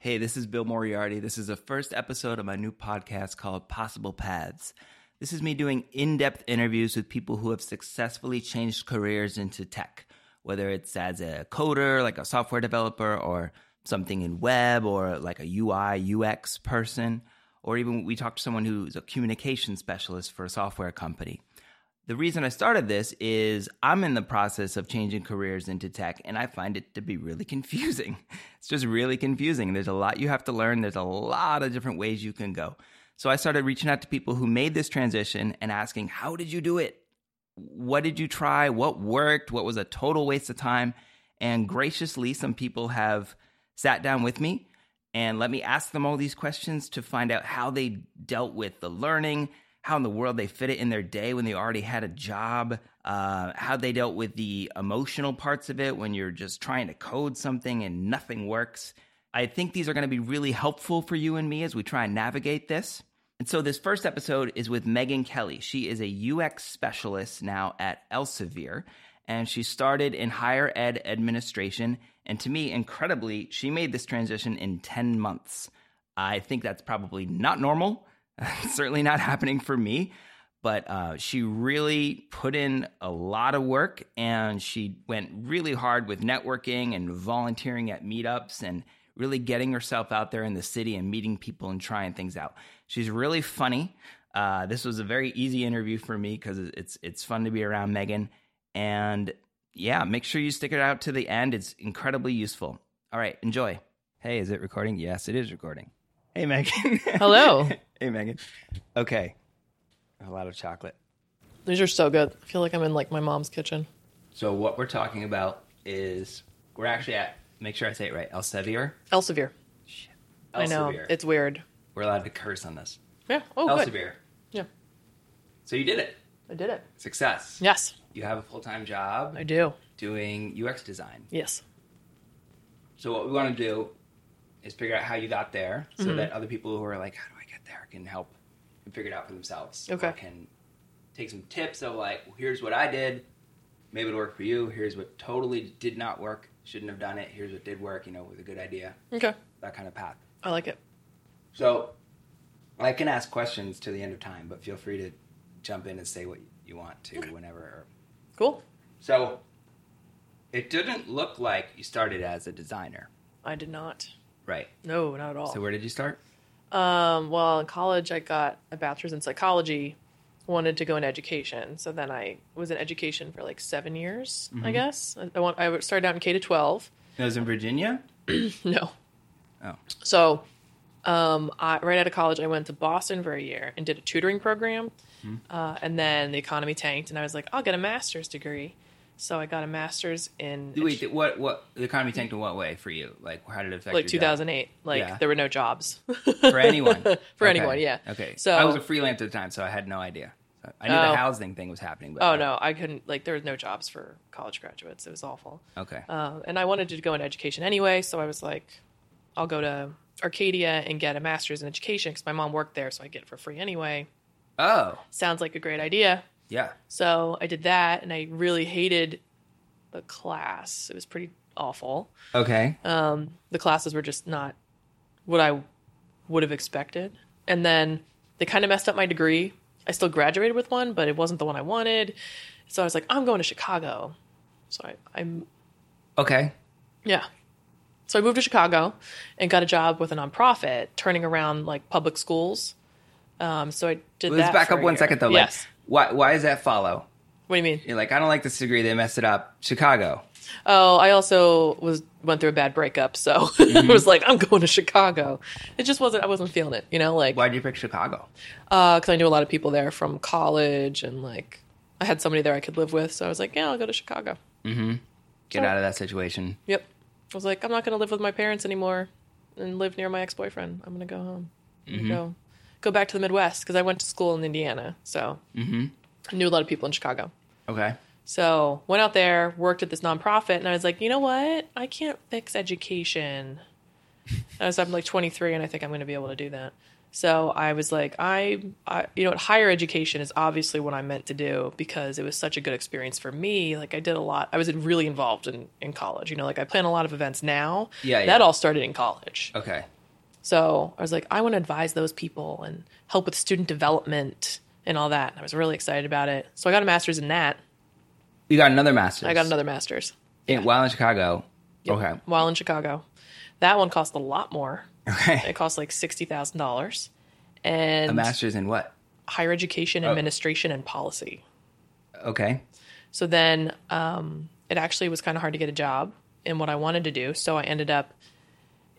Hey, this is Bill Moriarty. This is the first episode of my new podcast called Possible Paths. This is me doing in depth interviews with people who have successfully changed careers into tech, whether it's as a coder, like a software developer, or something in web, or like a UI, UX person, or even we talked to someone who's a communication specialist for a software company. The reason I started this is I'm in the process of changing careers into tech and I find it to be really confusing. It's just really confusing. There's a lot you have to learn, there's a lot of different ways you can go. So I started reaching out to people who made this transition and asking, How did you do it? What did you try? What worked? What was a total waste of time? And graciously, some people have sat down with me and let me ask them all these questions to find out how they dealt with the learning how in the world they fit it in their day when they already had a job, uh, how they dealt with the emotional parts of it when you're just trying to code something and nothing works. I think these are going to be really helpful for you and me as we try and navigate this. And so, this first episode is with Megan Kelly. She is a UX specialist now at Elsevier, and she started in higher ed administration. And to me, incredibly, she made this transition in 10 months. I think that's probably not normal. certainly not happening for me. But uh, she really put in a lot of work and she went really hard with networking and volunteering at meetups and really getting herself out there in the city and meeting people and trying things out. She's really funny. Uh, this was a very easy interview for me because it's it's fun to be around Megan. And yeah, make sure you stick it out to the end. It's incredibly useful. All right, enjoy. Hey, is it recording? Yes, it is recording. Hey, Megan. Hello. hey, Megan. Okay. A lot of chocolate. These are so good. I feel like I'm in like my mom's kitchen. So what we're talking about is we're actually at make sure I say it right. Elsevier. Elsevier. Shit. I know. It's weird. We're allowed to curse on this. Yeah. Oh, good. Elsevier. Yeah. So you did it. I did it. Success. Yes, You have a full time job I do. doing UX design. Yes. So what we want to do is figure out how you got there, so Mm-hmm. that other people who are like, "How do there?" can help and figure it out for themselves. Okay. Or can take some tips of like, well, "Here's what I did. Maybe it'll work for you. Here's what totally did not work. Shouldn't have done it. Here's what did work. You know, with a good idea. Okay. That kind of path." I like it. So I can ask questions to the end of time, but feel free to jump in and say what you want to whenever. Cool. So it didn't look like you started as a designer, I did not. right? No, not at all. So where did you start? Um, well, in college, I got a bachelor's in psychology. Wanted to go in education, so then I was in education for like seven years, I guess. I, I, want, I started out in K to twelve. It was in Virginia. No. Oh. So, um, I, right out of college, I went to Boston for a year and did a tutoring program. Hmm. Uh, and then the economy tanked, and I was like, I'll get a master's degree. So I got a master's in Wait, what? What the economy tanked in what way for you? Like, how did it affect like your job? 2008. Like Yeah. there were no jobs for anyone? for Okay. anyone. Yeah. Okay. So I was a freelancer at the time, so I had no idea. I knew Oh. the housing thing was happening, but oh no, I couldn't. Like there was no jobs for college graduates. It was awful. Okay. Uh, and I wanted to go in education anyway, so I was like, I'll go to Arcadia and get a master's in education because my mom worked there, so I get it for free anyway. Oh, Sounds like a great idea. Yeah. So I did that, and I really hated the class. It was pretty awful. Okay. Um, the classes were just not what I would have expected. And then they kind of messed up my degree. I still graduated with one, but it wasn't the one I wanted. So I was like, I'm going to Chicago. So I, I'm, Okay. yeah. So I moved to Chicago and got a job with a nonprofit turning around like public schools. Um, so I did Let's that. back up one year. second though. Yes. Like, why? Why does that follow? what do you mean? You're like, I don't like this degree. They messed it up. Chicago. Oh, I also was went through a bad breakup, so Mm-hmm. I was like, I'm going to Chicago. It just wasn't. I wasn't feeling it, you know, like Why'd you pick Chicago? because I knew a lot of people there from college, and like I had somebody there I could live with, so I was like, yeah, I'll go to Chicago. Mm-hmm. Get So- out of that situation. Yep. I was like, I'm not going to live with my parents anymore and live near my ex boyfriend. I'm going to go home. Mm-hmm. go go back to the Midwest because I went to school in Indiana, so Mm-hmm. I knew a lot of people in Chicago. Okay. So went out there, worked at this nonprofit, and I was like, you know what? I can't fix education. I was I'm like 23, and I think I'm going to be able to do that. So I was like, I, I, you know, higher education is obviously what I'm meant to do because it was such a good experience for me. Like I did a lot. I was really involved in in college. You know, like I plan a lot of events now. Yeah, yeah. That all started in college. Okay. So I was like, I want to advise those people and help with student development and all that. And I was really excited about it. So I got a master's in that. You got another master's. I got another master's in, while in Chicago. Okay. while in Chicago. That one cost a lot more. Okay. It cost like sixty thousand dollars, and A master's in what? higher education administration and policy. Okay. So then um, it actually was kind of hard to get a job in what I wanted to do. So I ended up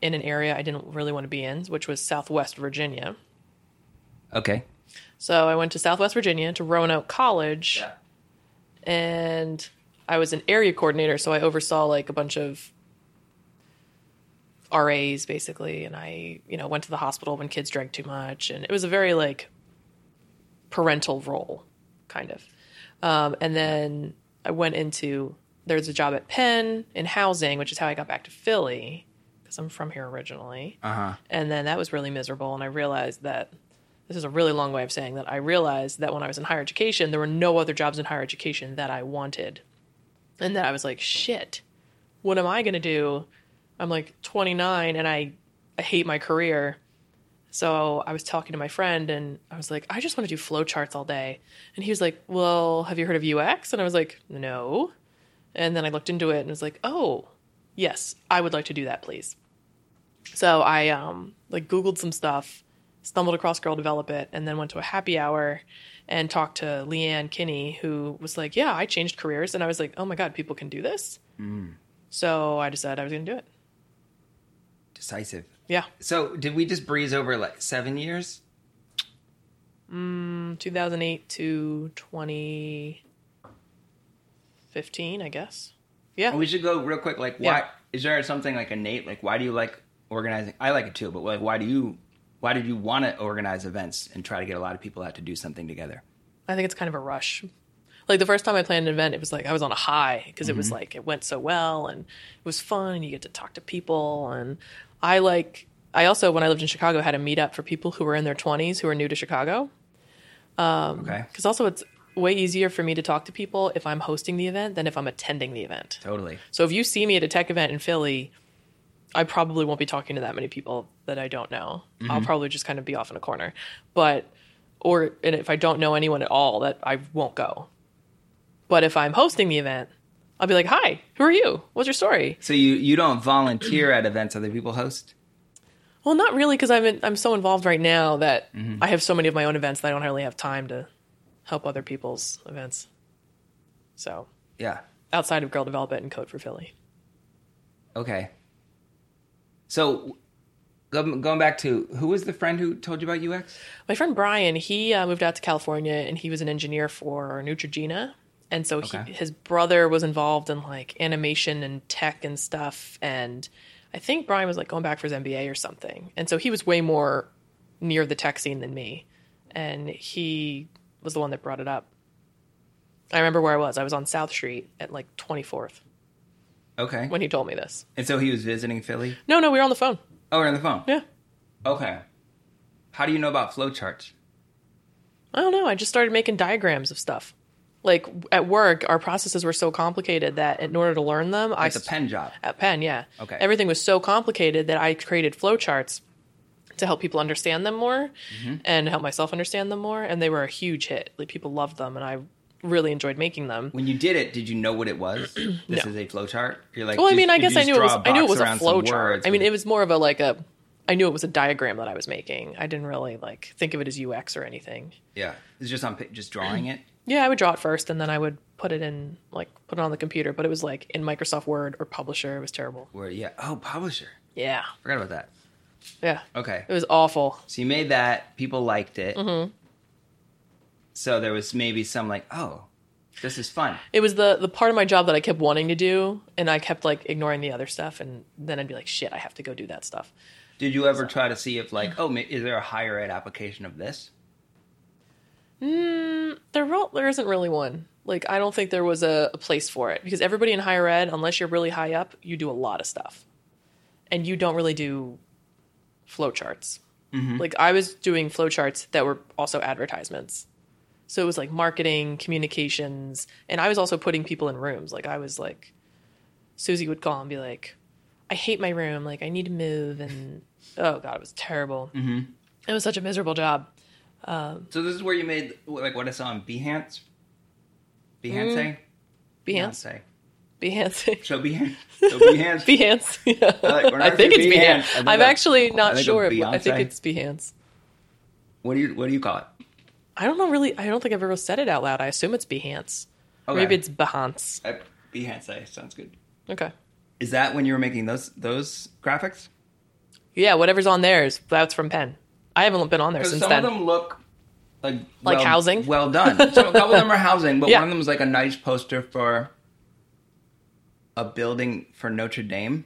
in an area I didn't really want to be in, which was Southwest Virginia. Okay. So I went to Southwest Virginia to Roanoke College, and I was an area coordinator. So I oversaw like a bunch of RAs basically, and I you know went to the hospital when kids drank too much, and it was a very like parental role, kind of. Um, and then I went into there's a job at Penn in housing, which is how I got back to Philly because I'm from here originally. Uh huh. And then that was really miserable. And I realized that this is a really long way of saying that I realized that when I was in higher education, there were no other jobs in higher education that I wanted. And that I was like, shit, what am I going to do? I'm like 29 and I, I hate my career. So I was talking to my friend and I was like, I just want to do flowcharts all day. And he was like, Well, have you heard of UX? And I was like, No. And then I looked into it and was like, Oh, yes, I would like to do that, please. So I um like Googled some stuff, stumbled across Girl Develop It, and then went to a happy hour and talked to Leanne Kinney, who was like, Yeah, I changed careers. And I was like, Oh my God, people can do this. So I decided I was gonna do it. Decisive. Yeah. So did we just breeze over like seven years? 2008 to 2015, I guess. Yeah. We should go real quick. Like, why Yeah. is there something like innate? Like, why do you like organizing? I like it too, but like, why do you? Why did you want to organize events and try to get a lot of people out to do something together? I think it's kind of a rush. Like the first time I planned an event, it was like I was on a high because it was mm-hmm. like it went so well and it was fun and you get to talk to people and I like I also when I lived in Chicago had a meetup for people who were in their 20s who were new to Chicago um, okay. because also it's way easier for me to talk to people if I'm hosting the event than if I'm attending the event. Totally. So if you see me at a tech event in Philly, I probably won't be talking to that many people that I don't know. I'll mm-hmm. probably just kind of be off in a corner. But or and if I don't know anyone at all, that I won't go. But if I'm hosting the event, I'll be like, "Hi, who are you? What's your story?" So you you don't volunteer at events other people host? Well, not really because I'm in, I'm so involved right now that mm-hmm. I have so many of my own events that I don't really have time to help other people's events. So Yeah. outside of Girl Develop It and Code for Philly. Okay. So going back to who was the friend who told you about UX? My friend Brian, he uh, moved out to California and he was an engineer for Neutrogena. And so he, his brother was involved in like animation and tech and stuff. And I think Brian was like going back for his MBA or something. And so he was way more near the tech scene than me. And he was the one that brought it up. I remember where I was. I was on South Street at like 24th Okay. when he told me this. And so he was visiting Philly. No, no, we were on the phone. Oh, we're on the phone. Yeah. Okay. How do you know about flowcharts? I don't know. I just started making diagrams of stuff. Like at work, our processes were so complicated that in order to learn them, I It's a pen job. at Penn, yeah. Okay. Everything was so complicated that I created flowcharts to help people understand them more Mm-hmm. and help myself understand them more. And they were a huge hit. Like people loved them, and I really enjoyed making them. When you did it, did you know what it was? This No. is a flowchart. You're like, Well, I mean, I guess I knew it was. I knew it was a around some flow chart. I mean, it was more of a like a. I knew it was a diagram that I was making. I didn't really like think of it as UX or anything. yeah, it's just on just drawing it. Yeah, I would draw it first, and then I would put it in like put it on the computer. But it was like in Microsoft Word or Publisher. It was terrible. Where yeah, oh, publisher. Yeah, Forgot about that. Yeah. Okay, It was awful. so you made that. People liked it. Mm-hmm. So there was maybe some like, oh, this is fun. It was the the part of my job that I kept wanting to do, and I kept like ignoring the other stuff, and then I'd be like, shit, I have to go do that stuff. Did you ever try to see if like, oh, is there a higher ed application of this? There, ro- there isn't really one. Like, I don't think there was a, a place for it because everybody in higher ed, unless you're really high up, you do a lot of stuff, and you don't really do flowcharts. Mm-hmm. Like I was doing flowcharts that were also advertisements. So it was like marketing, communications, and I was also putting people in rooms. Like I was like, Susie would call and be like, "I hate my room. Like I need to move." And oh god, it was terrible. Mm-hmm. It was such a miserable job. Um, so this is where you made like what I saw on Behance. Mm-hmm. Behance. Behance, Behance, So Behance. So Behance. Behance. Yeah. like- I I think it's Behance, Behance. I I'm actually not I sure. I think it's Behance. what do you What do you call it? I don't know really. I don't think I've ever said it out loud. I assume it's Behance. Okay. Maybe it's Behance. Uh, Behance sounds good. Okay. Is that when you were making those those graphics? Yeah, whatever's on there is that's from Penn. I haven't been on there since some then. of them look like Like well- housing? Well done. So a couple of them are housing, but Yeah. one of them is like a nice poster for a building for Notre Dame.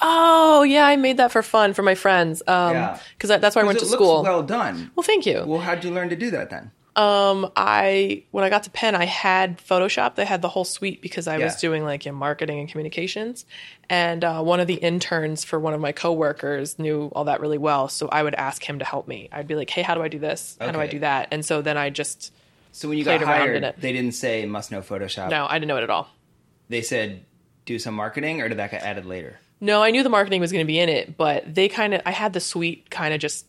Oh yeah, I made that for fun for my friends. Um, Yeah. because that's why I went It to looks school. well done. well, thank you. Well, how'd you learn to do that then? Um, I when I got to Penn, I had Photoshop. They had the whole suite because I was doing like in marketing and communications. And uh, one of the interns for one of my coworkers knew all that really well, so I would ask him to help me. I'd be like, "Hey, how do I do this? How do I do that?" And so then I just So when you got hired, they didn't say must know Photoshop. no, I didn't know it at all. They said do some marketing, or did that get added later? No, I knew the marketing was going to be in it, but they kind of I had the suite kind of just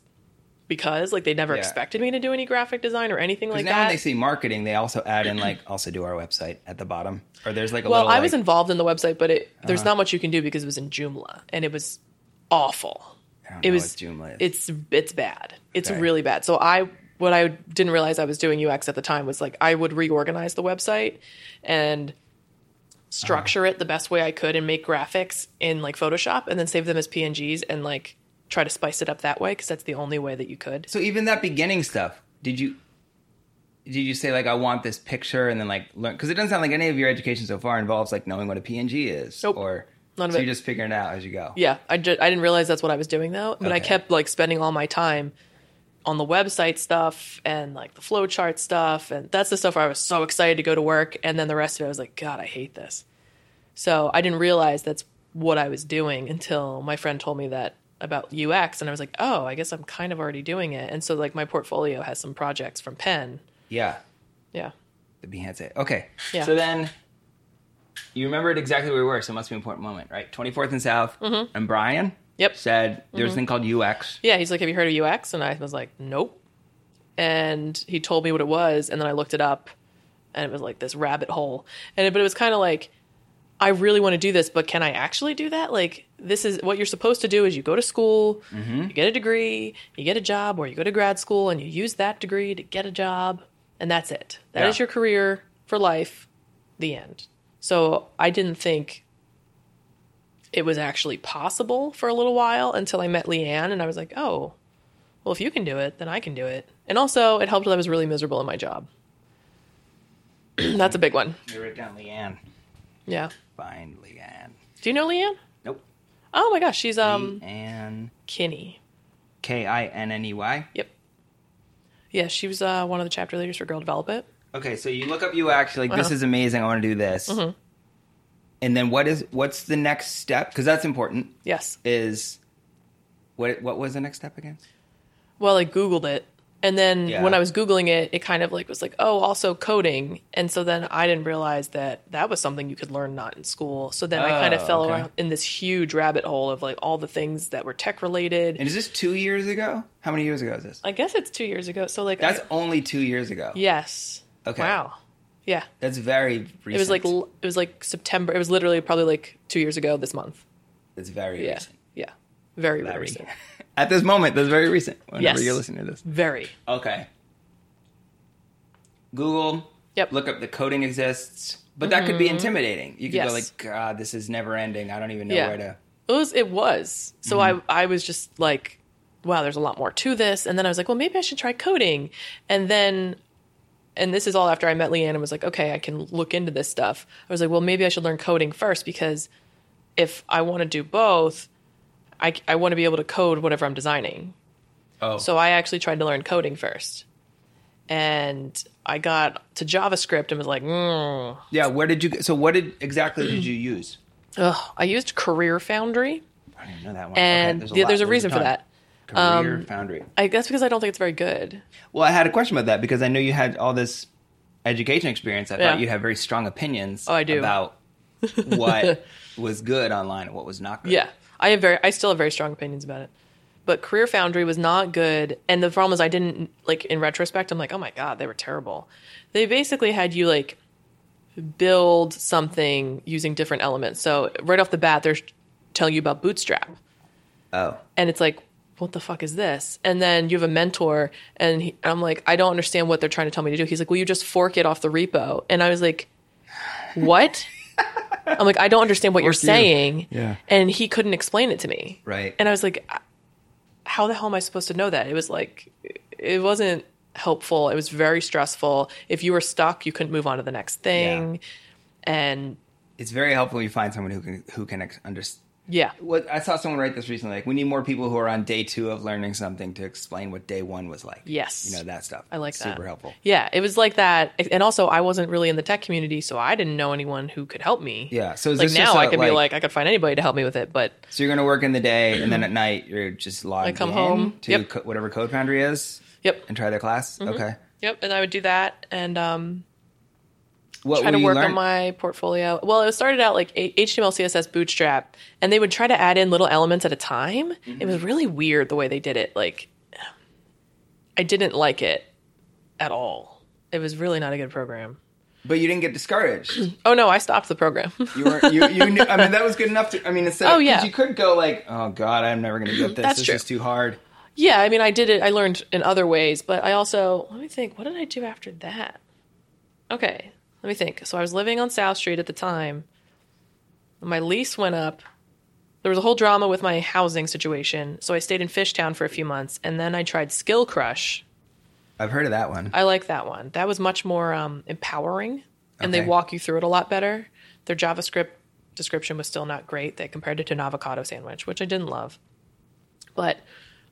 because like they never Yeah. expected me to do any graphic design or anything like now when that. they see marketing, they also add in like also do our website at the bottom, or there's like a well, little. I was like- involved in the website, but it there's Uh-huh. not much you can do because it was in Joomla and it was awful. It was Joomla is. it's it's bad. It's Okay. really bad. So I what I didn't realize I was doing UX at the time was like I would reorganize the website and structure Uh-huh. it the best way I could and make graphics in like Photoshop and then save them as PNGs and like try to spice it up that way because that's the only way that you could. So even that beginning stuff, did you did you say like I want this picture and then like learn? Because it doesn't sound like any of your education so far involves like knowing what a PNG is, Nope. or None of so it. you're just figuring it out as you go. Yeah, I, ju- I didn't realize that's what I was doing though, but I kept like spending all my time on the website stuff and like the flowchart stuff, and that's the stuff where I was so excited to go to work, and then the rest of it I was like, God, I hate this. So I didn't realize that's what I was doing until my friend told me that about UX, and I was like, oh, I guess I'm kind of already doing it, and so like my portfolio has some projects from Penn. Yeah, Yeah, the Behance. Okay. Yeah. So then you remembered exactly where we were, so it must be an important moment, right? 24th and South, mm-hmm. and Brian. Yep. Mm-hmm. said there's a thing called UX. Yeah, he's like, Have you heard of UX? And I was like, Nope. And he told me what it was, and then I looked it up, and it was like this rabbit hole. And but it was kind of like, I really want to do this, but can I actually do that? Like, this is what you're supposed to do: is you go to school, you get a degree, you get a job, or you go to grad school, and you use that degree to get a job, and that's it. That is Yeah. your career for life. The end. So I didn't think it was actually possible for a little while until I met Leanne and I was like, oh, well, if you can do it, then I can do it. And also, it helped that I was really miserable in my job. That's a big one. You wrote down Leanne. Yeah. Find Leanne. Do you know Leanne? Nope. Oh my gosh, she's um Leanne. Kinney. K I N N E Y. Yep. Yeah, she was uh, one of the chapter leaders for Girl Develop It. Okay, so you look up UX, you're like, this Uh-huh. is amazing. I want to do this. Mm-hmm. And then what is what's the next step? Because that's important. Yes. Is what what was the next step again? Well, I Googled it. And then Yeah. when I was Googling it, it kind of like was like, oh, also coding. And so then I didn't realize that that was something you could learn not in school. So then I kind of Oh, fell okay. around in this huge rabbit hole of like all the things that were tech related. And is this two years ago? How many years ago is this? I guess it's two years ago. So like, That's I- only two years ago. yes. Okay. Wow. Yeah. That's very recent. It was like l- it was like September. It was literally probably like two years ago this month. it's very Yeah. recent. Yeah. Very very recent. At this moment, that's very recent. Whenever Yes. you're listening to this. Very. Okay. Google. Yep. Look up the coding exists, but that could be intimidating. You could Yes. go like, God, this is never ending. I don't even know Yeah. where to. It was. It was. So Mm-hmm. I I was just like, wow, there's a lot more to this. And then I was like, well, maybe I should try coding. And then, and this is all after I met Leanne and was like, okay, I can look into this stuff. I was like, well, maybe I should learn coding first because if I want to do both, I I want to be able to code whatever I'm designing. Oh, So I actually tried to learn coding first. And I got to JavaScript and was like, mm. yeah. Where did you? So what did exactly did you use? Ugh. I used Career Foundry. I didn't know that one. and Okay, yeah, lot. there's a reason for that. Career um, Foundry. I guess because I don't think it's very good. Well, I had a question about that because I know you had all this education experience. I Yeah. thought you'd have very strong opinions Oh, I do. about what was good online and what was not good. Yeah, I have very, I still have very strong opinions about it. But Career Foundry was not good, and the problem is I didn't like in retrospect. I'm like, oh my god, they were terrible. They basically had you like build something using different elements. So right off the bat, they're telling you about Bootstrap, Oh. and it's like, what the fuck is this? And then you have a mentor, and he, I'm like, I don't understand what they're trying to tell me to do. He's like, well, you just fork it off the repo, and I was like, what? I'm like, I don't understand what you're Fork you. saying. Yeah. And he couldn't explain it to me. Right. And I was like, how the hell am I supposed to know that? It was like, it wasn't helpful. It was very stressful. If you were stuck, you couldn't move on to the next thing. And It's very helpful you find someone who can who can ex- understand. Yeah, What I saw someone write this recently. Like we need more people who are on day two of learning something to explain what day one was like. Yes. you know that stuff. I like that. Super helpful. yeah, it was like that. And also, I wasn't really in the tech community, so I didn't know anyone who could help me. Yeah. So is Like now, I I could be like, I could find anybody to help me with it, but so you're gonna work in the day and then at night you're just logged come in home. to Yep. co- whatever Code Foundry is yep, and try their class. Mm-hmm. Okay. yep. And I would do that and um, What try to work learn? on my portfolio. Well, it started out like HTML, CSS, Bootstrap, and they would try to add in little elements at a time. It was mm-hmm. really weird the way they did it. Like, I didn't like it at all. It was really not a good program. but you didn't get discouraged. Oh no, I stopped the program. You were you, you knew, I mean that was good enough to I mean instead Oh, yeah. you could go like oh god I'm never gonna get this That's this true. is too hard yeah, I mean, I did it. I learned in other ways, but I also let me think. What did I do after that? Okay, let me think. So I was living on South Street at the time. My lease went up. There was a whole drama with my housing situation, so I stayed in Fishtown for a few months, and then I tried Skill Crush. I've heard of that one I like that one. That was much more um, empowering, and they walk you through it a lot better. Their JavaScript description was still not great. They compared it to an avocado sandwich, which I didn't love. But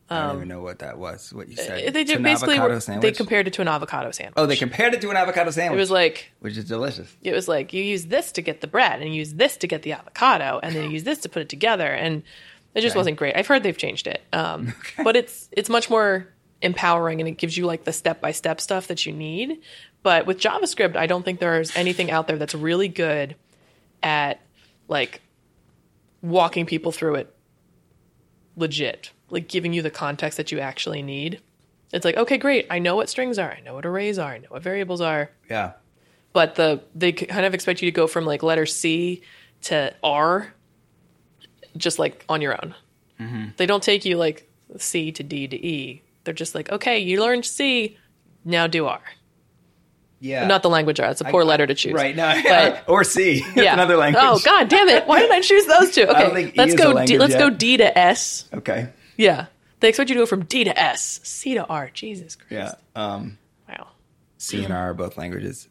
I don't even know what that was what you said Um, they an basically avocado were- sandwich? they compared it to an avocado sandwich. oh they compared it to an avocado sandwich. it was like which is delicious it was like you use this to get the bread and you use this to get the avocado and then you use this to put it together and it just Okay. wasn't great. I've heard they've changed it, um, but it's it's much more empowering and it gives you like the step by step stuff that you need. But with JavaScript, I don't think there's anything out there that's really good at like walking people through it legit, like giving you the context that you actually need. It's like, okay, great. I know what strings are. I know what arrays are. I know what variables are yeah but the they kind of expect you to go from like letter C to R, just like on your own. Mm-hmm. They don't take you like C to D to E. They're just like, okay, you learned C, now do R. yeah Not the language R. It's a poor I- letter to choose. right no But- or C Yeah. another language Oh God, damn it! Why did I choose those two? Okay, E let's go. D, let's go. D to S. okay Yeah, they expect you to go from D to S, C to R. Jesus Christ! yeah um Wow. C and R are both languages.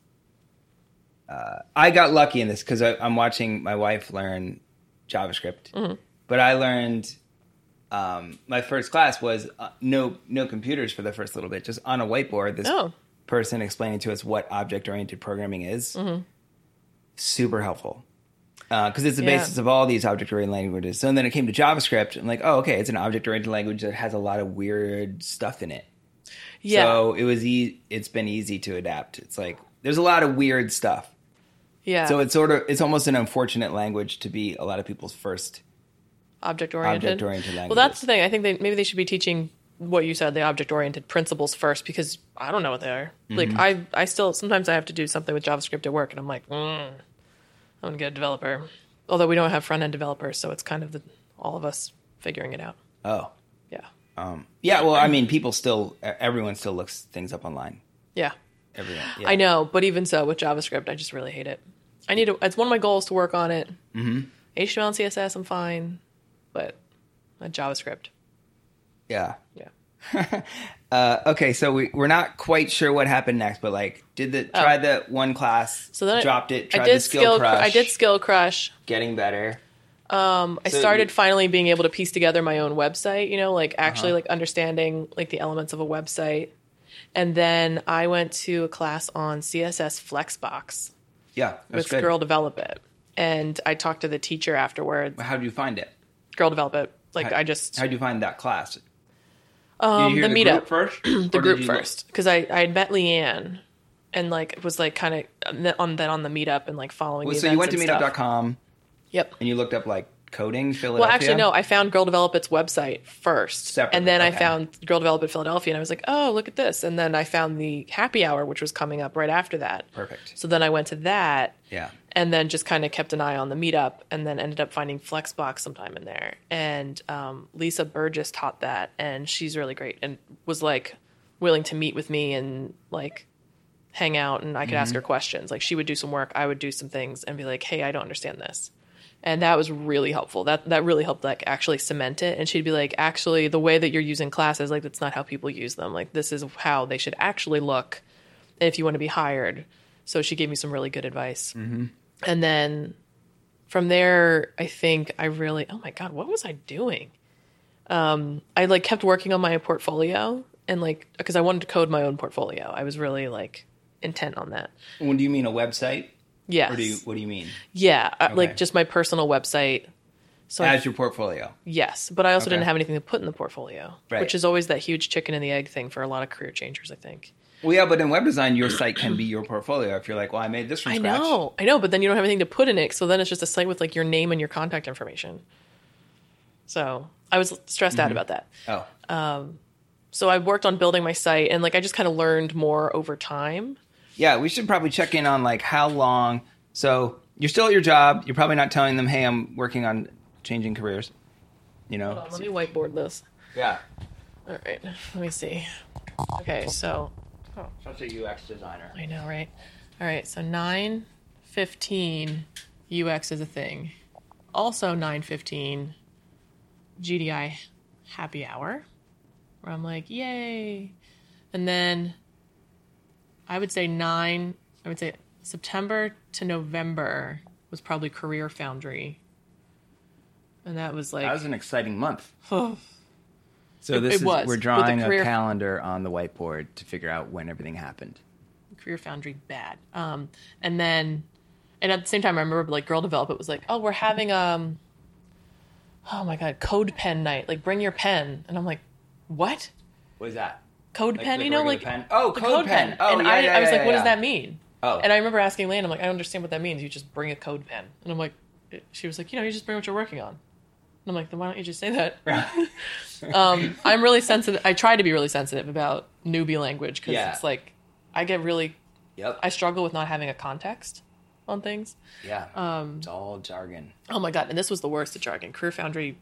Uh, I got lucky in this because I'm watching my wife learn JavaScript, Mm-hmm. but I learned um, my first class was uh, no no computers for the first little bit, just on a whiteboard. This Oh. person explaining to us what object oriented programming is. Super helpful because it's the. Yeah. basis of all these object oriented languages. So then it came to JavaScript. I'm like, oh, okay, it's an object oriented language that has a lot of weird stuff in it. Yeah. So it was e- it's been easy to adapt. It's like there's a lot of weird stuff. yeah. So it's sort of it's almost an unfortunate language to be a lot of people's first. object oriented. Object-oriented Well, that's the thing. I think they maybe they should be teaching what you said, the object oriented principles first, because I don't know what they are. Mm-hmm. Like I, I still sometimes I have to do something with JavaScript at work, and I'm like, mm, I'm gonna get a developer. Although we don't have front end developers, so it's kind of the all of us figuring it out. Oh, Yeah, um, yeah. Well, I mean, people still everyone still looks things up online. yeah, Everyone. Yeah. I know. But even so, with JavaScript, I just really hate it. I need to. It's one of my goals to work on it. Mm-hmm. HTML and CSS, I'm fine, but JavaScript, Yeah. yeah. Uh, okay, so we we're not quite sure what happened next, but like, did the try the one class? Oh. So then I- dropped it. I did the skill, Cru- crush. I did skill crush. getting better. I So started you- finally being able to piece together my own website, you know, like actually Uh-huh. like understanding like the elements of a website. And then I went to a class on CSS Flexbox Yeah, with good. Girl Develop It. And I talked to the teacher afterwards. How do you find it? Girl Develop It. Like How- I just How do you find that class? Um, you the meetup. first, the group first because I I had met Leanne and like was like kind of on then on the meetup and like following. Well, the so you went to meetup.com Yep. and you looked up like coding Philadelphia. Well, actually, no. I found Girl Develop It's website first, Separately, and then I found Girl Develop It Philadelphia, and I was like, "Oh, look at this!" And then I found the happy hour, which was coming up right after that. Perfect. So then I went to that, Yeah. And then just kind of kept an eye on the meetup, and then ended up finding Flexbox sometime in there. And um, Lisa Burgess taught that, and she's really great, and was like willing to meet with me and like hang out, and I could ask her questions. Like she would do some work, I would do some things, and be like, "Hey, I don't understand this." and that was really helpful. That that really helped like actually cement it. And she'd be like actually the way that you're using classes like that's not how people use them. Like this is how they should actually look if you want to be hired. So she gave me some really good advice and then from there i think i really oh my god what was i doing um i like kept working on my portfolio and like because i wanted to code my own portfolio i was really like intent on that When do you mean a website? yes Or do you what do you mean? yeah uh, Okay. like just my personal website so I As your portfolio. Yes, but I also Okay. didn't have anything to put in the portfolio, Right. which is always that huge chicken and the egg thing for a lot of career changers. I think. Well, yeah, but in web design, your site can be your portfolio. If you're like, well, I made this from scratch. I scratch. know, I know, but then you don't have anything to put in it, so then it's just a site with like your name and your contact information. So I was stressed Mm-hmm. out about that. Oh, So I worked on building my site, and like I just kind of learned more over time. yeah. We should probably check in on like how long. So you're still at your job. You're probably not telling them, hey, I'm working on changing careers. You know. On, let me whiteboard this. Yeah. All right, let me see. Okay, so Oh. Such a UX designer. I know, right? All right, so nine fifteen UX is a thing. Also nine fifteen GDI happy hour, where I'm like, yay. And then I would say nine, I would say September to November was probably Career Foundry. And that was like That was an exciting month. Oh. So It- this it is was, we're drawing career- a calendar on the whiteboard to figure out when everything happened. Career Foundry bad. Um, and then, and at the same time, I remember like Girl Develop It was like, oh, we're having um, oh my god, code pen night. Like, bring your pen. And I'm like, what? What is that? Code Like pen? You know, like pen? Oh, the code pen. Oh, and yeah, I, yeah, I was yeah, like, what does that mean? Oh. And I remember asking Lane, I'm like, I don't understand what that means. You just bring a code pen. And I'm like, she was like, you know, you just bring what you're working on. And I'm like, then why don't you just say that? um, I'm really sensitive. I try to be really sensitive about newbie language because Yeah. it's like I get really yep. I struggle with not having a context on things. yeah. Um, it's all jargon. oh my god, and this was the worst at jargon. Career Foundry,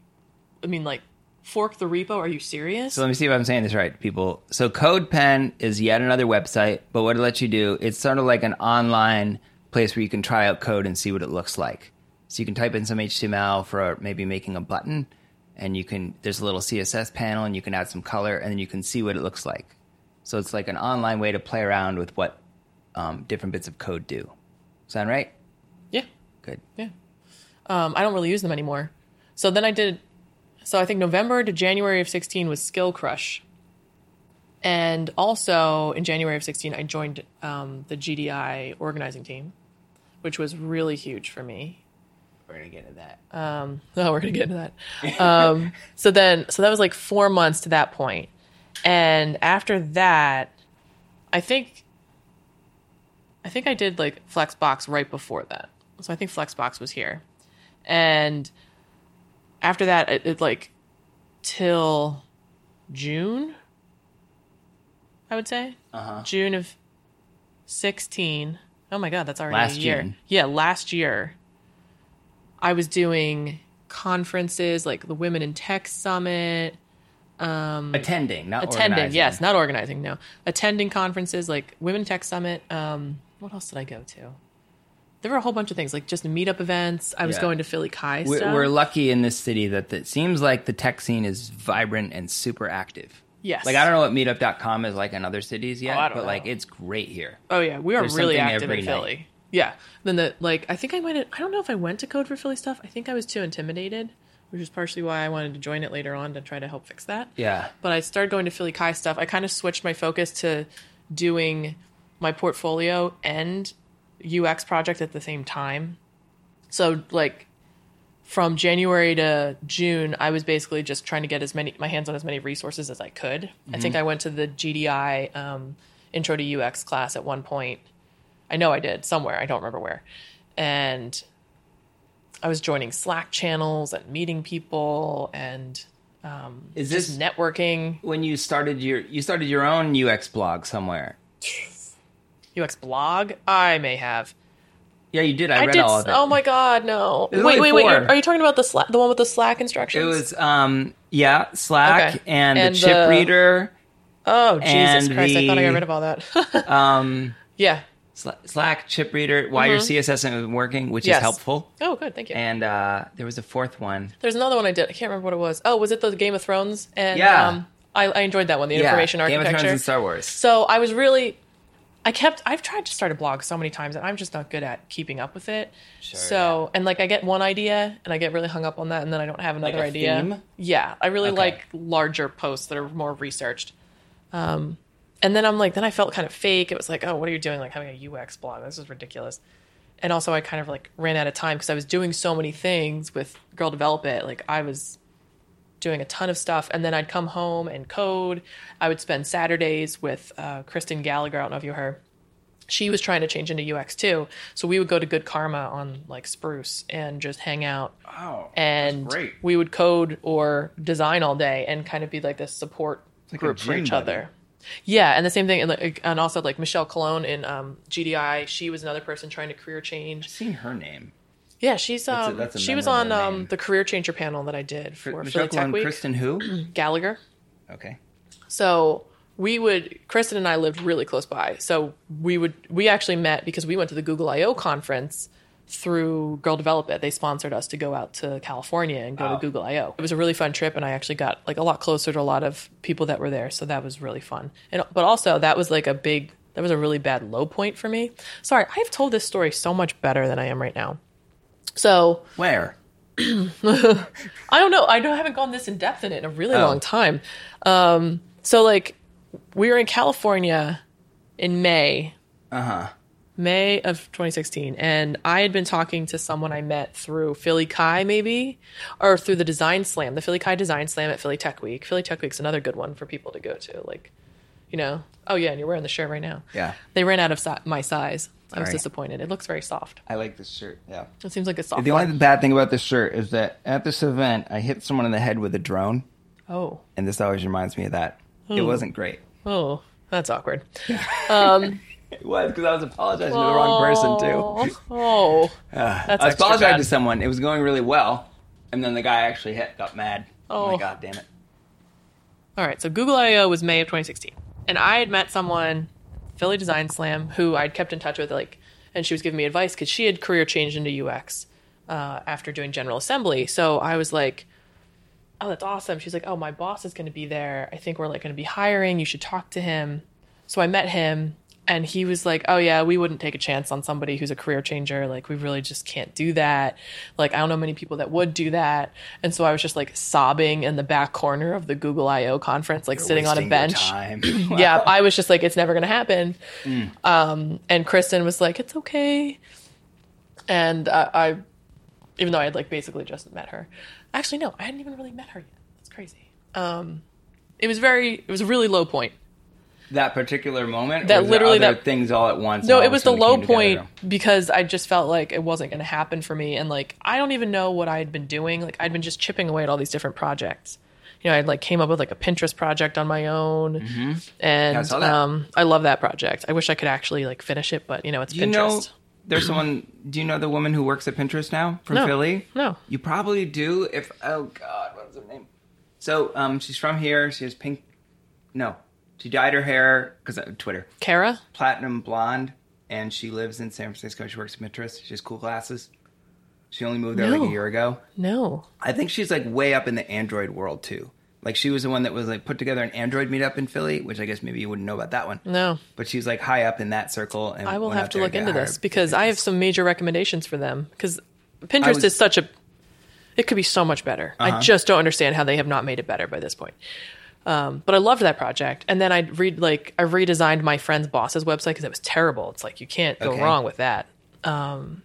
I mean, like fork the repo. Are you serious? So let me see if I'm saying this right, people. So CodePen is yet another website, but what it lets you do, it's sort of like an online place where you can try out code and see what it looks like. So you can type in some HTML for maybe making a button, and you can there's a little CSS panel, and you can add some color, and then you can see what it looks like. So it's like an online way to play around with what um, different bits of code do. Sound right? yeah, Good. yeah. Um, I don't really use them anymore. So then I did. So I think November to January of 16 was Skill Crush. And also in January of 16, I joined um, the GDI organizing team, which was really huge for me. We're gonna get into that. Um, no, we're gonna get into that. Um, so then, so that was like four months to that point, and after that, I think, I think I did like Flexbox right before that. So I think Flexbox was here, and after that, it, it like till June, I would say Uh-huh. June of sixteen. Oh my god, that's already Last a year. June. Yeah, last year. I was doing conferences like the Women in Tech Summit, Um, Attending, not attending, organizing. yes, not organizing, no. Attending conferences like Women Tech Summit. Um, what else did I go to? There were a whole bunch of things, like just meetup events. I was Yeah. going to Philly CHI We're, stuff. we're lucky in this city that it seems like the tech scene is vibrant and super active. Yes. Like I don't know what meetup.com is like in other cities yet, Oh, but know. like it's great here. Oh yeah, we are There's really active in night. Yeah. Then the like I think I might I don't know if I went to Code for Philly stuff. I think I was too intimidated, which is partially why I wanted to join it later on to try to help fix that. Yeah. But I started going to Philly CHI stuff. I kind of switched my focus to doing my portfolio and UX project at the same time. So like from January to June, I was basically just trying to get as many my hands on as many resources as I could. I think I went to the GDI um, Intro to UX class at one point. I know I did somewhere. I don't remember where, and I was joining Slack channels and meeting people and Is just this networking. when you started your you started your own UX blog somewhere? UX blog. I may have. Yeah, you did. I, I read did. all of it. Oh my god, no! There's Wait, wait, wait. You're, you talking about the Slack, the one with the Slack instructions? It was um yeah, Slack Okay. and, And the chip the- reader, Oh Jesus Christ! I thought I got rid of all that. um yeah. Sla- Slack, chip reader, why your CSS isn't working, which Mm-hmm. Yes. is helpful. Oh, good. Thank you. And uh there was a fourth one. There's another one I did. I can't remember what it was. Oh, was it the Game of Thrones? And Yeah. um, I, I enjoyed that one. The Yeah, information Game of architecture. Thrones and Star Wars. So I was really, I kept, I've tried to start a blog so many times and I'm just not good at keeping up with it. Sure, so, and like I get one idea and I get really hung up on that and then I don't have another a idea. theme? Yeah. I really Okay. like larger posts that are more researched. Um, and then I'm like, then I felt kind of fake. It was like, oh, what are you doing? Like having a UX blog. This is ridiculous. And also I kind of like ran out of time because I was doing so many things with Girl Develop It. Like I was doing a ton of stuff and then I'd come home and code. I would spend Saturdays with uh, Kristen Gallagher. I don't know if you heard. She was trying to change into UX too. So we would go to Good Karma on like Spruce and just hang out Oh. and we would code or design all day and kind of be like this support like group for each buddy. other. Yeah, and the same thing, and, like, and also like Michelle Cologne in um, GDI, she was another person trying to career change. seen her name. Yeah, she's um, that's a she was on um, the career changer panel that I did for Michelle Philly Tech Cologne, Week. Kristen who? Gallagher. Okay. So we would Kristen and I lived really close by. So we would we actually met because we went to the Google I/O conference through Girl Develop It. They sponsored us to go out to California and go Oh. to Google I/O. It was a really fun trip, and I actually got like a lot closer to a lot of people that were there. So that was really fun. And but also that was like a big that was a really bad low point for me. Sorry, I've told this story so much better than I am right now. So Where? I don't know. I don't, I haven't gone this in depth in it in a really Oh. long time. Um, so like we were in California in May, Uh-huh. May of 2016, and I had been talking to someone I met through Philly CHI, maybe, or through the Design Slam, the Philly CHI Design Slam at Philly Tech Week. Philly Tech Week's another good one for people to go to. Like, you know, oh yeah, and you're wearing the shirt right now. Yeah. They ran out of si- my size. I was Sorry. disappointed. It looks very soft. I like this shirt. Yeah. It seems like a soft. The one. only bad thing about this shirt is that at this event, I hit someone in the head with a drone, oh, and this always reminds me of that. It oh. wasn't great. oh, that's awkward. Um, It was because I was apologizing to the wrong person too. Oh, Uh, That's I apologized to someone. It was going really well, and then the guy actually hit, got mad. Oh. my Oh. god, damn it! all right. So Google I/O was May of 2016, and I had met someone, Philly Design Slam, who I'd kept in touch with, like, and she was giving me advice because she had career changed into UX uh, after doing General Assembly. So I was like, "Oh, that's awesome." She's like, "Oh, my boss is going to be there. I think we're like going to be hiring. You should talk to him." So I met him. And he was like, "Oh yeah, we wouldn't take a chance on somebody who's a career changer. Like, we really just can't do that. Like, I don't know many people that would do that." And so I was just like sobbing in the back corner of the Google I/O conference, like sitting on a bench. yeah, I was just like, "It's never going to happen." Mm. Um, and Kristen was like, "It's okay." And uh, I, even though I had like basically just met her, actually no, I hadn't even really met her yet. That's crazy. Um, it was very, it was a really low point. That particular moment. That or was there literally that- things all at once. No, it was the low came together? point because I just felt like it wasn't going to happen for me, and like I don't even know what I had been doing. Like I'd been just chipping away at all these different projects. You know, I'd like came up with like a Pinterest project on my own, and Mm-hmm. I saw that. um, I love that project. I wish I could actually like finish it, but you know, it's you Pinterest. know there's someone? Do you know the woman who works at Pinterest now from No. Philly? No. You probably do. If oh god, what was her name? So um, she's from here. She has pink. No, she dyed her hair because uh, Twitter Kara? platinum blonde, and she lives in San Francisco. She works at Pinterest. She has cool glasses. She only moved there like a year ago. No. I think she's like way up in the Android world too. Like she was the one that was like put together an Android meetup in Philly, which I guess maybe you wouldn't know about that one. No. But she's like high up in that circle. And I will have to look into this because I have some major recommendations for them. Because Pinterest was- is such a, it could be so much better. Uh-huh. I just don't understand how they have not made it better by this point. Um, but I loved that project, and then I read like I redesigned my friend's boss's website because it was terrible. It's like you can't go Okay. wrong with that. Um,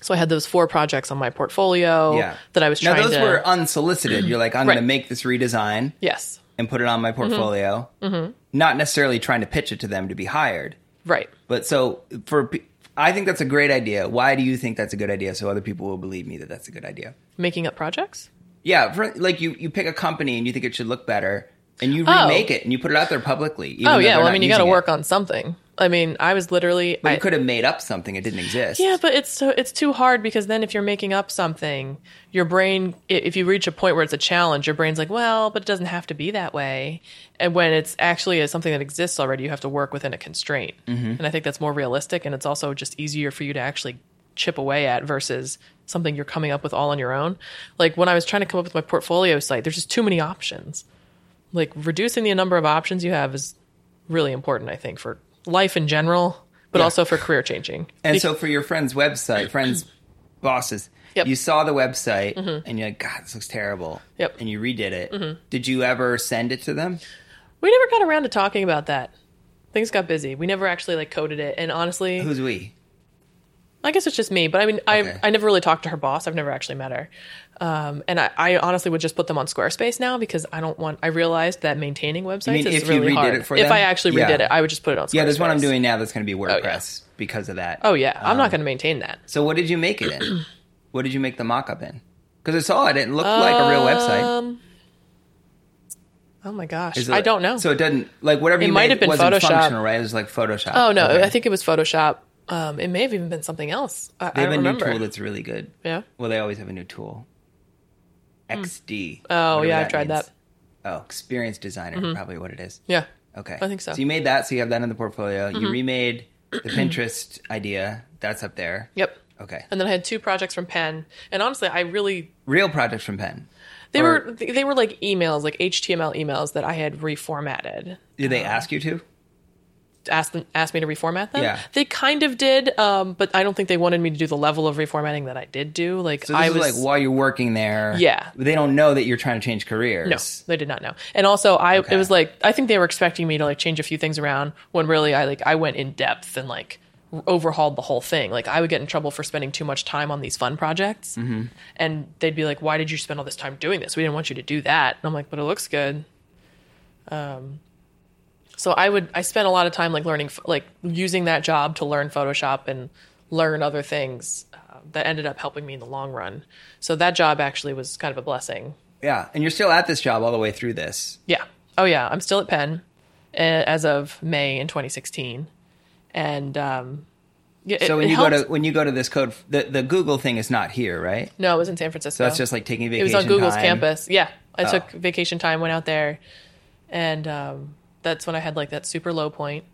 So I had those four projects on my portfolio Yeah. that I was trying. Now those to. were unsolicited. You're like, I'm Right. going to make this redesign yes, and put it on my portfolio. Mm-hmm. Not necessarily trying to pitch it to them to be hired. right. But so for, I think that's a great idea. Why do you think that's a good idea? So other people will believe me that that's a good idea. Making up projects. Yeah, for, like you, you pick a company and you think it should look better, and you Oh. remake it and you put it out there publicly. even Oh yeah, well I mean you got to using it. work on something. I mean I was literally. But I, you could have made up something; it didn't exist. Yeah, but it's so it's too hard because then if you're making up something, your brain, if you reach a point where it's a challenge, your brain's like, well, but it doesn't have to be that way. And when it's actually something that exists already, you have to work within a constraint. Mm-hmm. And I think that's more realistic and it's also just easier for you to actually chip away at versus something you're coming up with all on your own. Like when I was trying to come up with my portfolio site, there's just too many options. Like reducing the number of options you have is really important, I think, for life in general, but Yeah. also for career changing. And so for your friend's website, friends, bosses, Yep. Mm-hmm. you saw the website and you're like, God, this looks terrible. Yep. Mm-hmm. And you redid it. Did you ever send it to them? We never got around to talking about that. Things got busy. We never actually like coded it. And honestly, Who's we? I guess it's just me. But I mean, I I never really talked to her boss. I've never actually met her. Um, and I, I honestly would just put them on Squarespace now because I don't want. I realized that maintaining websites mean is if you really redid hard. it for if them? I actually Yeah. redid it, I would just put it on. Squarespace. Yeah, there's one I'm doing now that's going to be WordPress because of that. Oh yeah, I'm not Um, going to maintain that. So what did you make it in? what did you make the mock-up in? Because I saw it; it looked like a real website. Um, oh my gosh, it- I don't know. So it doesn't like whatever It you might made have been wasn't Photoshop. functional, right? It was like Photoshop. oh no, Okay. I think it was Photoshop. Um, it may have even been something else. I, they have a remember. new tool that's really good. yeah. Well, they always have a new tool. Hmm. XD. Oh yeah, I've tried means. that. Oh, experience designer, mm-hmm. probably what it is. Yeah. Okay, I think so. Mm-hmm. So you made that, so you have that in the portfolio. You mm-hmm. remade the Pinterest idea. That's up there. Yep. Okay. And then I had two projects from Penn, and honestly, I really Real projects from Penn. They Or- were they were like emails, like HTML emails that I had reformatted. Did they uh, ask you to? Asked them, asked me to reformat them. Yeah. They kind of did, um, but I don't think they wanted me to do the level of reformatting that I did do. Like So I was like while you're working there. Yeah. They don't know that you're trying to change careers. no, they did not know. And also, I Okay. it was like I think they were expecting me to like change a few things around when really I like I went in depth and like overhauled the whole thing. Like I would get in trouble for spending too much time on these fun projects, Mm-hmm. and they'd be like, "Why did you spend all this time doing this? We didn't want you to do that." And I'm like, "But it looks good." Um, so I would I spent a lot of time like learning like using that job to learn Photoshop and learn other things uh, that ended up helping me in the long run. So that job actually was kind of a blessing. Yeah, and you're still at this job all the way through this. Yeah. Oh yeah, I'm still at Penn as of May in 2016, and um, yeah, it- So when you go to when you go to this code, the the Google thing is not here, right? no, it was in San Francisco. So that's just like taking vacation. it was on Google's time. campus. Yeah, I Oh. took vacation time, went out there, and um, that's when I had like that super low point.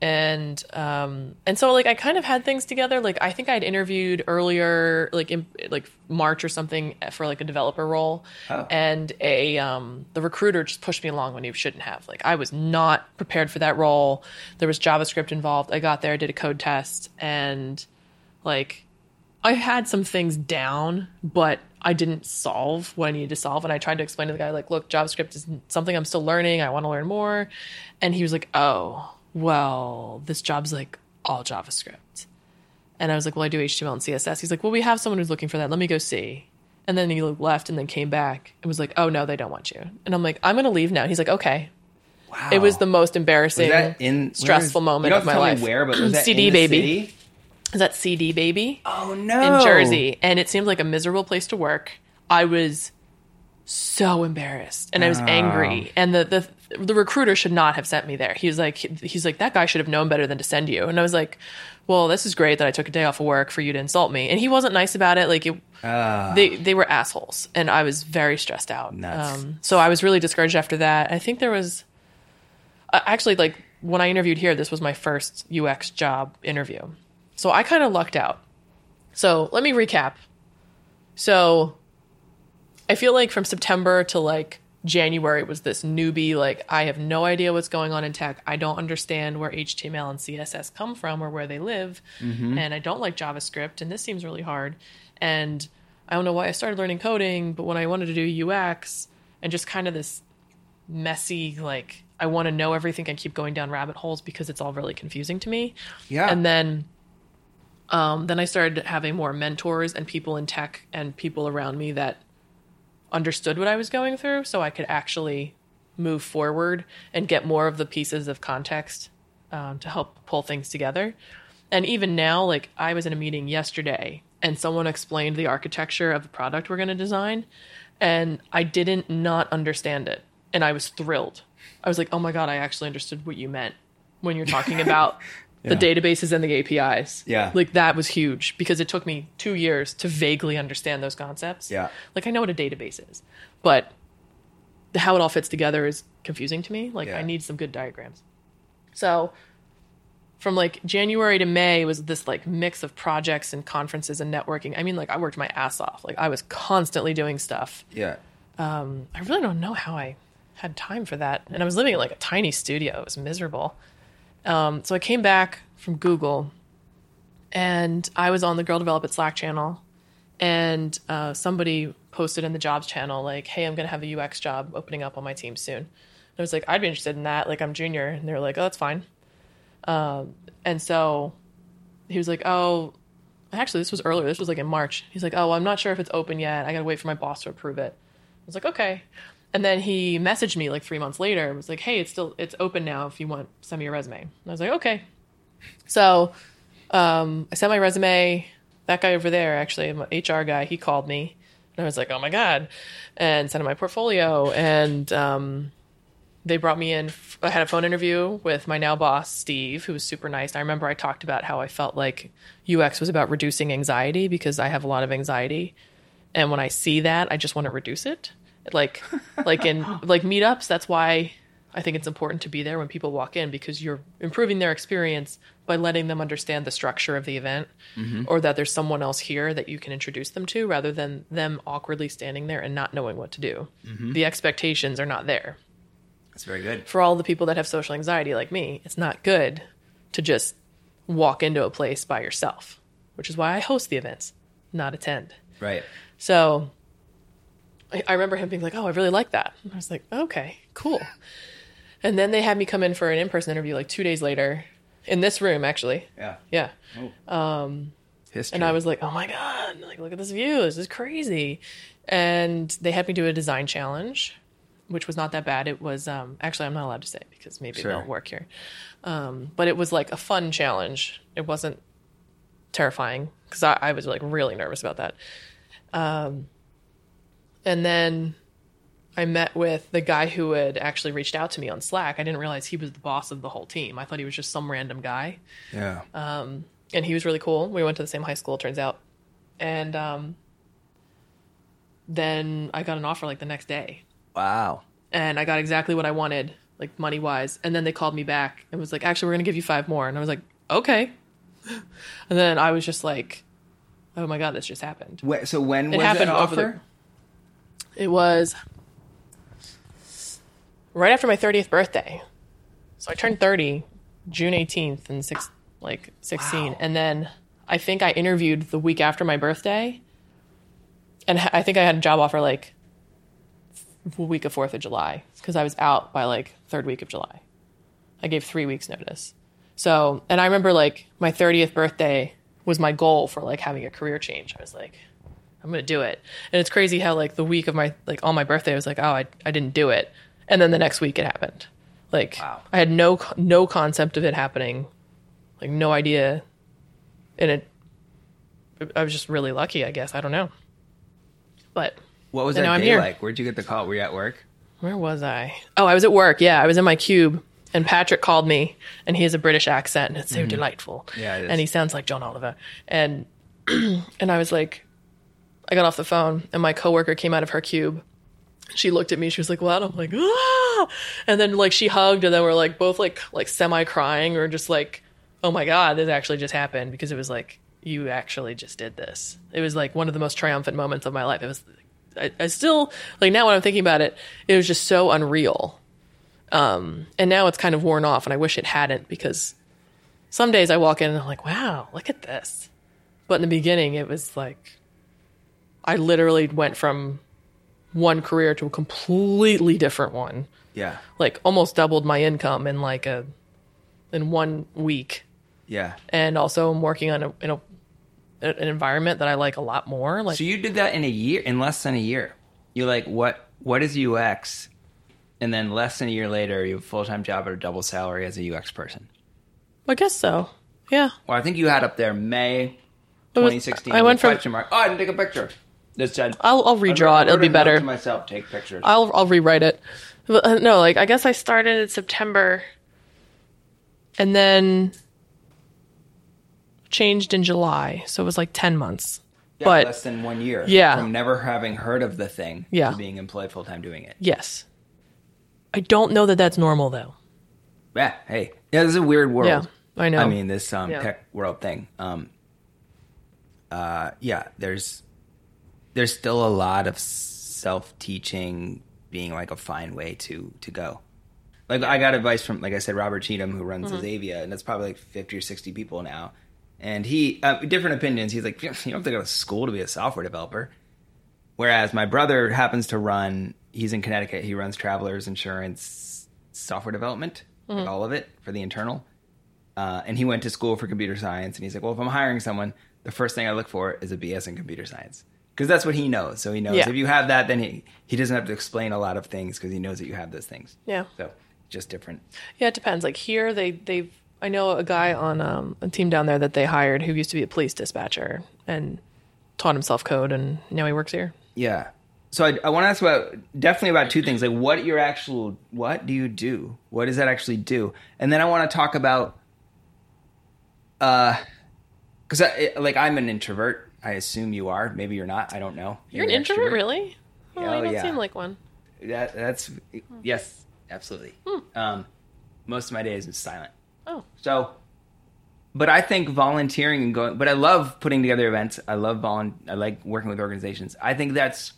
And um, and so like I kind of had things together. Like I think I'd interviewed earlier, like in like March or something, for like a developer role, Oh. and a um, the recruiter just pushed me along when he shouldn't have. Like I was not prepared for that role. There was JavaScript involved. I got there, did a code test, and like I had some things down, but I didn't solve what I needed to solve. And I tried to explain to the guy, like, look, JavaScript is something I'm still learning. I want to learn more. And he was like, oh, well, this job's like all JavaScript. And I was like, well, I do HTML and CSS. He's like, well, we have someone who's looking for that. Let me go see. And then he left and then came back and was like, oh, no, they don't want you. And I'm like, I'm going to leave now. He's like, okay. Wow. It was the most embarrassing, in stressful is- moment you don't of my tell life. Where, but CD in the baby. city? Is that CD baby? Oh no, in Jersey, and it seemed like a miserable place to work. I was so embarrassed, and I was Oh. angry. And the, the the recruiter should not have sent me there. He was like, he's like, that guy should have known better than to send you. And I was like, well, this is great that I took a day off of work for you to insult me. And he wasn't nice about it. Like it, Ah. they they were assholes, and I was very stressed out. Um, so I was really discouraged after that. I think there was uh, actually like when I interviewed here, this was my first UX job interview. So I kind of lucked out. So let me recap. So I feel like from September to like January was this newbie, like I have no idea what's going on in tech. I don't understand where HTML and CSS come from or where they live. Mm-hmm. And I don't like JavaScript. And this seems really hard. And I don't know why I started learning coding, but when I wanted to do UX and just kind of this messy, like I want to know everything and keep going down rabbit holes because it's all really confusing to me. Yeah. And then Um, then I started having more mentors and people in tech and people around me that understood what I was going through, so I could actually move forward and get more of the pieces of context um, to help pull things together. And even now, like I was in a meeting yesterday and someone explained the architecture of the product we're going to design, and I didn't not understand it, and I was thrilled. I was like, "Oh my god, I actually understood what you meant when you're talking about the databases and the APIs." Yeah. like that was huge because it took me two years to vaguely understand those concepts. Yeah. like I know what a database is, but how it all fits together is confusing to me. Like Yeah. I need some good diagrams. So from like January to May was this like mix of projects and conferences and networking. I mean, like I worked my ass off. Like I was constantly doing stuff. Yeah. Um, I really don't know how I had time for that. And I was living in like a tiny studio. It was miserable. Um, so I came back from Google and I was on the Girl Develop It Slack channel. And uh, somebody posted in the jobs channel, like, hey, I'm going to have a UX job opening up on my team soon. And I was like, I'd be interested in that. Like, I'm junior. And they were like, oh, that's fine. Um, and so he was like, oh, actually, this was earlier. This was like in March. He's like, oh, I'm not sure if it's open yet. I got to wait for my boss to approve it. I was like, okay. And then he messaged me like three months later and was like, hey, it's still it's open now if you want send me your resume. And I was like, okay. So um, I sent my resume. That guy over there, actually, my HR guy, he called me. And I was like, oh my God. And sent him my portfolio. And um, they brought me in. I had a phone interview with my now boss, Steve, who was super nice. I remember I talked about how I felt like UX was about reducing anxiety because I have a lot of anxiety. And when I see that, I just want to reduce it. Like, like in like meetups, that's why I think it's important to be there when people walk in because you're improving their experience by letting them understand the structure of the event mm-hmm. or that there's someone else here that you can introduce them to rather than them awkwardly standing there and not knowing what to do. Mm-hmm. The expectations are not there That's very good. for all the people that have social anxiety like me, it's not good to just walk into a place by yourself, which is why I host the events, not attend. Right. So I, I remember him being like, "Oh, I really like that." And I was like, "Okay, cool." And then they had me come in for an in-person interview like two days later in this room, actually. Yeah. Yeah. History. And I was like, oh my God, like, look at this view. This is crazy. And they had me do a design challenge, which was not that bad. It was, um, actually, I'm not allowed to say because maybe Sure. it won't work here. Um, but it was like a fun challenge. It wasn't terrifying because I, I was like really nervous about that. Um, and then I met with the guy who had actually reached out to me on Slack. I didn't realize he was the boss of the whole team. I thought he was just some random guy yeah. and he was really cool. We went to the same high school, it turns out. And um, then I got an offer like the next day, wow. and I got exactly what I wanted, like money wise. And then they called me back and was like, "Actually, we're gonna give you five more." And I was like, "Okay." And then I was just like, "Oh my god, this just happened." Wait, so when It was happened that over the- offer? It was right after my 30th birthday. So I turned 30 June 18th and six like 16 Wow. and then I think I interviewed the week after my birthday. And I think I had a job offer like the week of 4th of July because I was out by like third week of July. I gave 3 weeks notice. So, and I remember like my 30th birthday was my goal for like having a career change. I was like I'm gonna do it. And it's crazy how like the week of my like on my birthday I was like, oh, I I didn't do it, and then the next week it happened. Like Wow. I had no no concept of it happening, like no idea, and it. I was just really lucky, I guess. I don't know, but What was that now I'm day here. like? Where'd you get the call? Were you at work? where was I? Oh, I was at work. Yeah, I was in my cube, and Patrick called me, and he has a British accent, and it's so delightful. Mm-hmm. Yeah, it is. and he sounds like John Oliver, and and I was like, I got off the phone, and my coworker came out of her cube. She looked at me. She was like, "What?" I'm like, "Ah!" And then like she hugged, and then we're like both like like semi crying, or just like, "Oh my god, this actually just happened," because it was like you actually just did this. It was like one of the most triumphant moments of my life. It was. I, I still like now when I'm thinking about it, it was just so unreal. Um, and now it's kind of worn off, and I wish it hadn't because some days I walk in and I'm like, wow, look at this. But in the beginning, it was like I literally went from one career to a completely different one. Yeah. Like almost doubled my income in like a in one week, Yeah. and also I'm working on a, in a an environment that I like a lot more. Like So you did that in a year, in less than a year. You're like, what? What is UX? And then less than a year later, you have a full time job at a double salary as a UX person. I guess so. Yeah. Well, I think you had up there May It was- 2016. I went from- mark. Oh, I didn't take a picture. This said. I'll I'll redraw it. It'll be better. Myself, take pictures. I'll I'll rewrite it. But, uh, no, like I guess I started in September, and then changed in July, so it was like ten months. Yeah, but less than one year. Yeah. From never having heard of the thing Yeah. to being employed full time doing it. yes, I don't know that that's normal though. Yeah. Hey. Yeah, this is a weird world. Yeah, I know. I mean, this um, Yeah. tech world thing. Um, uh, yeah, there's there's still a lot of self teaching being like a fine way to to go. Like I got advice from, like I said, Robert Cheetham, who runs Mm-hmm. Azavea, and that's probably like fifty or sixty people now. And he uh, different opinions. He's like, you don't have to go to school to be a software developer. Whereas my brother happens to run, he's in Connecticut. He runs Travelers Insurance software development, Mm-hmm. all of it for the internal. Uh, and he went to school for computer science. And he's like, well, if I'm hiring someone, the first thing I look for is a BS in computer science because that's what he knows. So he knows Yeah. if you have that, then he he doesn't have to explain a lot of things because he knows that you have those things. Yeah. So just different. Yeah, it depends. Like here, they they've. I know a guy on um, a team down there that they hired who used to be a police dispatcher and taught himself code, and now he works here. Yeah. So I, I want to ask about definitely about two things, like what your actual what do you do? What does that actually do? And then I want to talk about, uh, because I like I'm an introvert. I assume you are. Maybe you're not. I don't know. You're an Maybe introvert, extrovert. really? Oh, Oh, you don't yeah. seem like one. That that's yes, absolutely. Um, most of my days is silent. Oh, So, but I think volunteering and going, but I love putting together events. I love volun. I like working with organizations. I think that's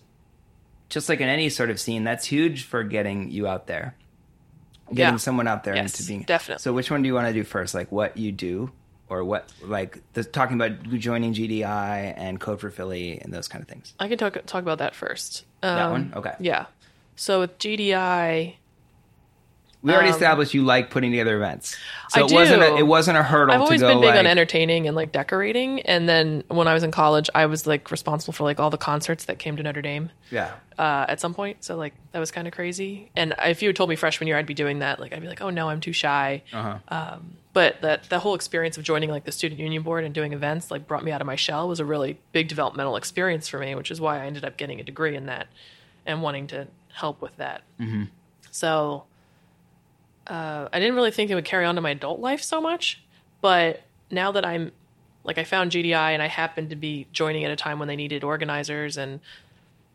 just like in any sort of scene, that's huge for getting you out there, getting Yeah. someone out there Yes, into being definitely. So, which one do you want to do first? Like what you do, or what like the, talking about joining GDI and Code for Philly and those kind of things. I can talk talk about that first. Um, That one? Okay. Yeah. So with GDI, We already Um, established you like putting together events, so I it wasn't a, do. it wasn't a hurdle. I've always been big like, on entertaining and like decorating. And then when I was in college, I was like responsible for like all the concerts that came to Notre Dame Yeah, uh, at some point. So like that was kind of crazy. And if you had told me freshman year I'd be doing that, like I'd be like, oh no, I'm too shy. uh-huh. Um, but that the whole experience of joining like the student union board and doing events like brought me out of my shell was a really big developmental experience for me, which is why I ended up getting a degree in that and wanting to help with that. Mm-hmm. So uh, I didn't really think it would carry on to my adult life so much, but now that I'm like I found GDI and I happened to be joining at a time when they needed organizers and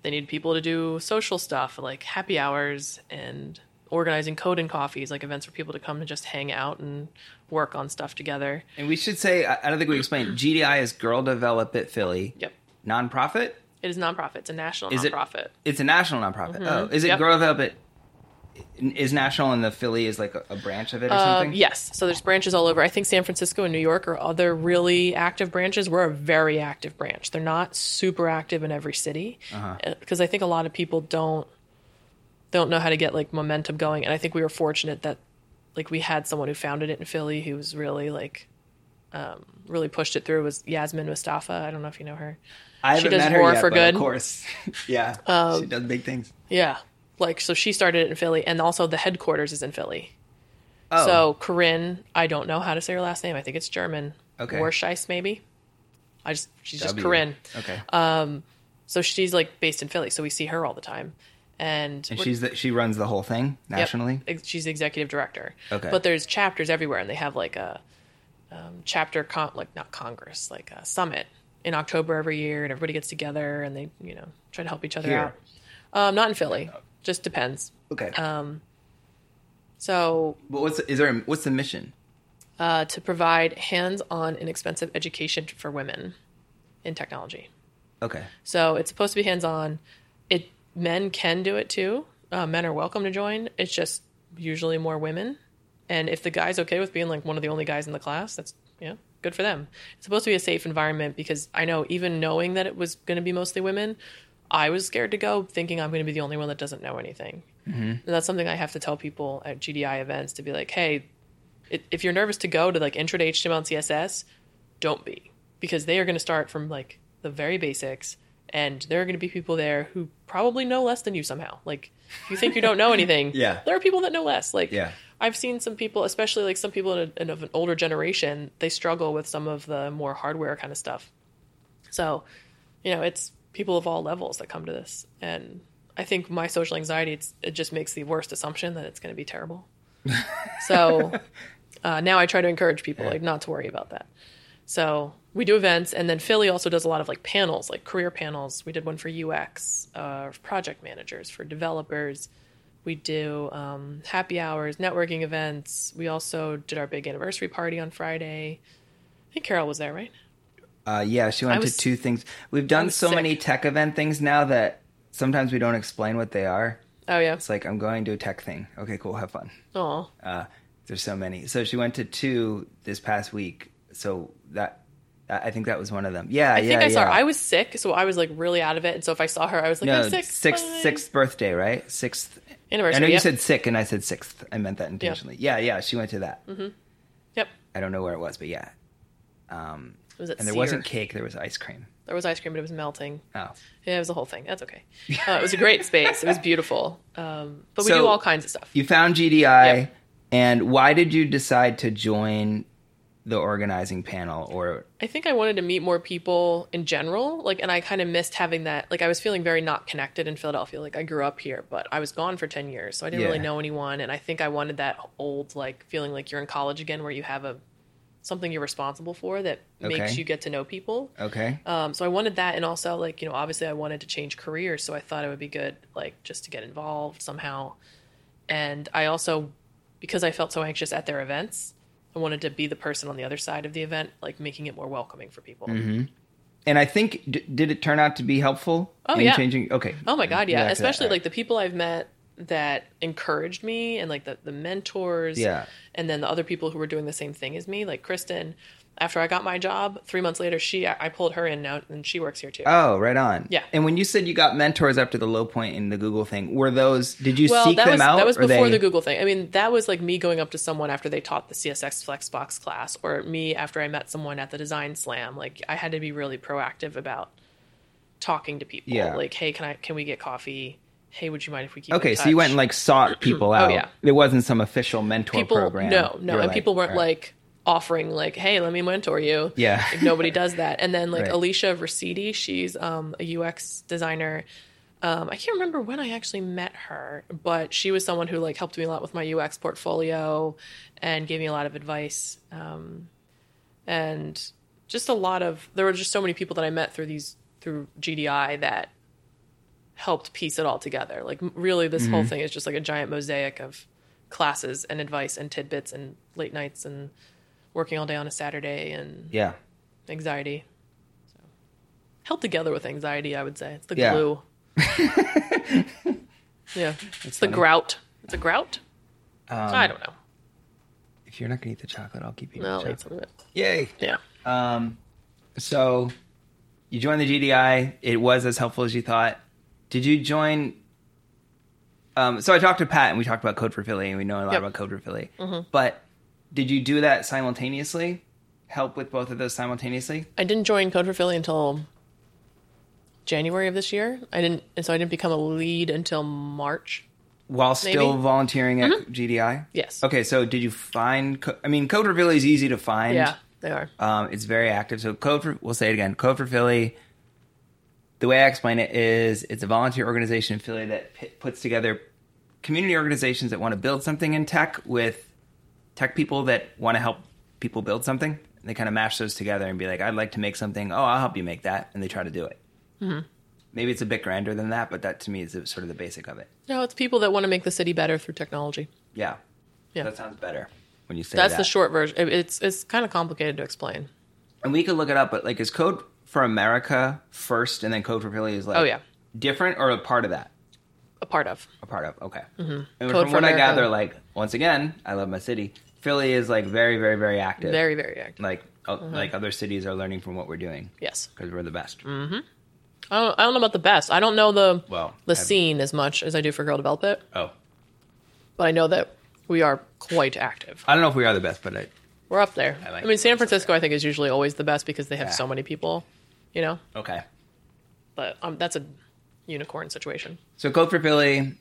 they needed people to do social stuff like happy hours and organizing code and coffees, like events for people to come and just hang out and work on stuff together. And we should say, I don't think we explained. GDI is Girl Develop It Philly. Yep. Nonprofit. It is nonprofit. It's a national Is it- nonprofit. It's a national nonprofit. Oh, is it Mm-hmm. Yep. Girl Develop It? Is national and the Philly is like a, a branch of it or Um, something? yes. So there's branches all over. I think San Francisco and New York are other really active branches. We're a very active branch. They're not super active in every city because I think a lot of people don't don't know how to get like momentum going. And I think we were fortunate that like we had someone who founded it in Philly who was really like um, really pushed it through was Yasmine Mustafa. I don't know if you know her. I she haven't does met her Roar yet, for Good. Um, Of course. yeah. she does big things. Yeah. Like so she started it in Philly and also the headquarters is in Philly. Oh, So Corinne, I don't know how to say her last name. I think it's German. Okay. Warnshuis, maybe. I just she's just W. Corinne. Okay. Um, So she's like based in Philly, so we see her all the time. And, and she's the, she runs the whole thing nationally. ex- she's the executive director. Okay. But there's chapters everywhere, and they have like a um, chapter, con- like not congress, like a summit in October every year, and everybody gets together and they, you know, try to help each other Here. out. Um, not in Philly, just depends. Okay. Um, So but what's is there? A, what's the mission? uh, to provide hands-on, inexpensive education for women in technology. Okay. So it's supposed to be hands-on. It men can do it too. Uh, men are welcome to join. It's just usually more women. And if the guy's okay with being like one of the only guys in the class, that's yeah, good for them. It's supposed to be a safe environment because I know even knowing that it was going to be mostly women, I was scared to go, thinking I'm going to be the only one that doesn't know anything. Mm-hmm. And that's something I have to tell people at GDI events to be like, hey, if you're nervous to go to like intro to HTML and CSS, don't be because they are going to start from like the very basics and there are going to be people there who probably know less than you somehow. Like if you think you don't know anything, Yeah. there are people that know less. Like Yeah. I've seen some people, especially like some people in, a, in of an older generation, they struggle with some of the more hardware kind of stuff. So, you know, it's people of all levels that come to this, and I think my social anxiety it's, it just makes the worst assumption that it's going to be terrible. so uh, now I try to encourage people like not to worry about that. So we do events, and then Philly also does a lot of like panels, like career panels. We did one for UX, uh, project managers, for developers. We do um, happy hours, networking events. We also did our big anniversary party on Friday. I think Carol was there, right? Uh, yeah, she went I was- to two things. We've done so sick. many tech event things now that sometimes we don't explain what they are. Oh yeah. It's like I'm going to a tech thing. Okay, cool, have fun. Oh, Uh, there's so many. So she went to two this past week. So that I think that was one of them. Yeah, I yeah, think I saw her. I was sick, so I was like really out of it. And so if I saw her, I was like, no, I'm sick. sixth bye. sixth birthday, right? Sixth anniversary. I know you yep. said sick, and I said sixth. I meant that intentionally. Yeah, yeah. She went to that. Mm-hmm. Yep. I don't know where it was, but yeah. Um, was and there Sear. wasn't cake. There was ice cream. There was ice cream, but it was melting. Oh, Yeah, it was a whole thing. That's okay. Uh, it was a great space. It was beautiful. Um, but we So- do all kinds of stuff. you found GDI, Yep. and why did you decide to join the organizing panel? Or I think I wanted to meet more people in general. Like, and I kind of missed having that. Like, I was feeling very not connected in Philadelphia. Like, I grew up here, but I was gone for 10 years. So I didn't Yeah. really know anyone. And I think I wanted that old, like, feeling like you're in college again where you have a something you're responsible for that Okay. makes you get to know people. okay, Um, so I wanted that, and also like you know, obviously I wanted to change careers, so I thought it would be good like just to get involved somehow. And I also, because I felt so anxious at their events, I wanted to be the person on the other side of the event, like making it more welcoming for people. Mm-hmm. and I think d- did it turn out to be helpful? Oh, in yeah. changing. Okay. Oh my god, yeah! Back to that. Especially like the people I've met that encouraged me, and like the the mentors, Yeah. and then the other people who were doing the same thing as me, like Kristen. After I got my job, three months later, she I pulled her in now, and she works here too. Oh, right on. Yeah. And when you said you got mentors after the low point in the Google thing, were those? Did you well, seek that them was out? that was before they- the Google thing. I mean, that was like me going up to someone after they taught the CSS Flexbox class, or me after I met someone at the Design Slam. Like I had to be really proactive about talking to people. Yeah. Like, hey, can I can we get coffee? Hey, would you mind if we keep? in Okay, so you went and like sought people out. Oh, yeah. It wasn't some official mentor people. program. No, You no, were and people weren't all right. like offering like, hey, let me mentor you. Yeah. Like, nobody does that. And then like Right. Alicia Rosidi, she's um, a UX designer. Um, I can't remember when I actually met her, but she was someone who like helped me a lot with my UX portfolio and gave me a lot of advice. Um, and just a lot of there were just so many people that I met through these through GDI that helped piece it all together. Like really, this Mm-hmm. whole thing is just like a giant mosaic of classes and advice and tidbits and late nights and working all day on a Saturday and Yeah. anxiety. So held together with anxiety, I would say. It's the Yeah. glue. yeah, it's the grout. It's a grout. Um, I don't know. If you're not gonna eat the chocolate, I'll keep eating No, the it's chocolate. Yay. yeah. Um, so you joined the GDI. It was as helpful as you thought. Did you join? Um, so I talked to Pat and we talked about Code for Philly and we know a lot Yep. about Code for Philly. But did you do that simultaneously? Help with both of those simultaneously? I didn't join Code for Philly until January of this year. I didn't, and so I didn't become a lead until March. While still Maybe. volunteering at GDI? Yes. Okay, so did you find? I mean, Code for Philly is easy to find. Yeah, they are. Um, it's very active. So Code for we'll say it again. Code for Philly. The way I explain it is, it's a volunteer organization in Philly that p- puts together community organizations that want to build something in tech with tech people that want to help people build something. And they kind of mash those together and be like, "I'd like to make something. Oh, I'll help you make that," and they try to do it. Mm-hmm. Maybe it's a bit grander than that, but that to me is sort of the basic of it. No, it's people that want to make the city better through technology. Yeah, Yeah. that sounds better when you say that. That's that. the short version. It's it's kind of complicated to explain. and we could look it up, but like, is Code for America first, and then Code for Philly is like, Oh, yeah. different or a part of that? A part of. A part of, okay. And Code from what I gather, like once again, I love my city. Philly is like very, very, very active. Very, very active. like, uh, like other cities are learning from what we're doing Yes. because we're the best. I don't, I don't know about the best. I don't know the Well, the I've- scene as much as I do for Girl Develop It, Oh, but I know that we are quite active. I don't know if we are the best, but I, We're up there. I I, mean, San Francisco, I think, is usually always the best because they have Yeah. so many people, you know. Okay. But um, that's a unicorn situation. So Code for Philly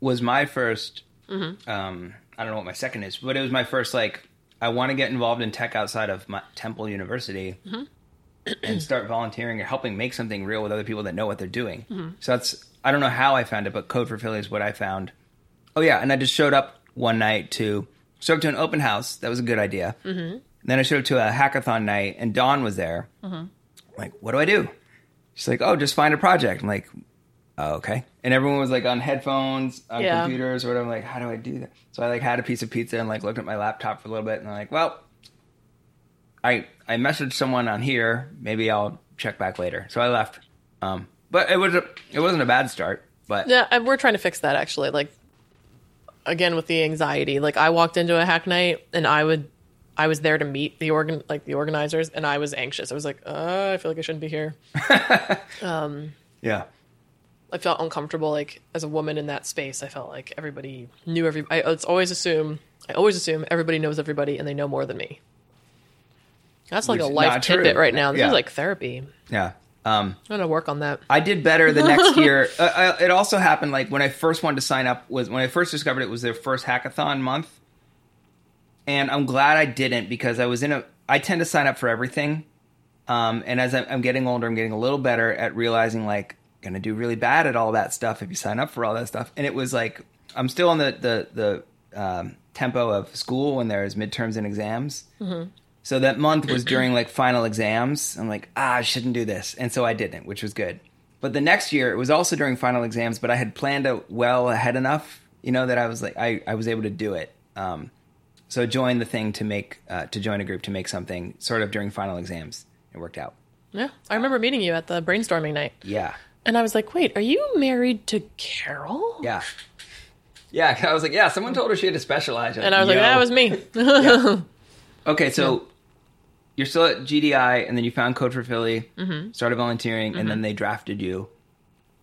was my 1st Mm-hmm. Um, I don't know what my second is, but it was my first like I want to get involved in tech outside of my, Temple University Mm-hmm. and start volunteering or helping make something real with other people that know what they're doing. Mm-hmm. So that's I don't know how I found it, but Code for Philly is what I found. Oh yeah, and I just showed up one night to showed up to an open house. That was a good idea. Mm-hmm. Then I showed up to a hackathon night, and Dawn was there. Mm-hmm. Like, what do I do? She's like, oh, just find a project. I'm like, oh, okay. And everyone was like on headphones, on Yeah. computers or whatever. I'm like, how do I do that? So I like had a piece of pizza and like looked at my laptop for a little bit, and I'm like, well, I I messaged someone on here. Maybe I'll check back later. So I left. Um, but it was a, it wasn't a bad start. But Yeah, and we're trying to fix that actually. Like, again with the anxiety. Like, I walked into a hack night and I would, I was there to meet the organ, like the organizers, and I was anxious. I was like, uh, I feel like I shouldn't be here. yeah, I felt uncomfortable. Like as a woman in that space, I felt like everybody knew every. I it's always assume. I always assume everybody knows everybody and they know more than me. That's like Which a life not true. tidbit right now. This Yeah. is like therapy. yeah. Um, I'm gonna work on that. I did better the next year. Uh, uh, it also happened like when I first wanted to sign up was when I first discovered it was their first hackathon month, and I'm glad I didn't because I was in a. I tend to sign up for everything, um, and as I'm, I'm getting older, I'm getting a little better at realizing like gonna do really bad at all that stuff if you sign up for all that stuff. And it was like I'm still on the the the um, tempo of school when there's midterms and exams. So that month was during like final exams. I'm like, ah, I shouldn't do this. And so I didn't, which was good. But the next year, it was also during final exams, but I had planned it well ahead enough, you know, that I was like, I, I was able to do it. Um, so join the thing to make, uh, to join a group to make something sort of during final exams. It worked out. Yeah, I remember meeting you at the brainstorming night, Yeah. and I was like, "Wait, are you married to Carol?" Yeah. Yeah. I was like, yeah, someone told her she had to specialize. And I was like, "That was me." Okay, so you're still at GDI, and then you found Code for Philly, started volunteering, and then they drafted you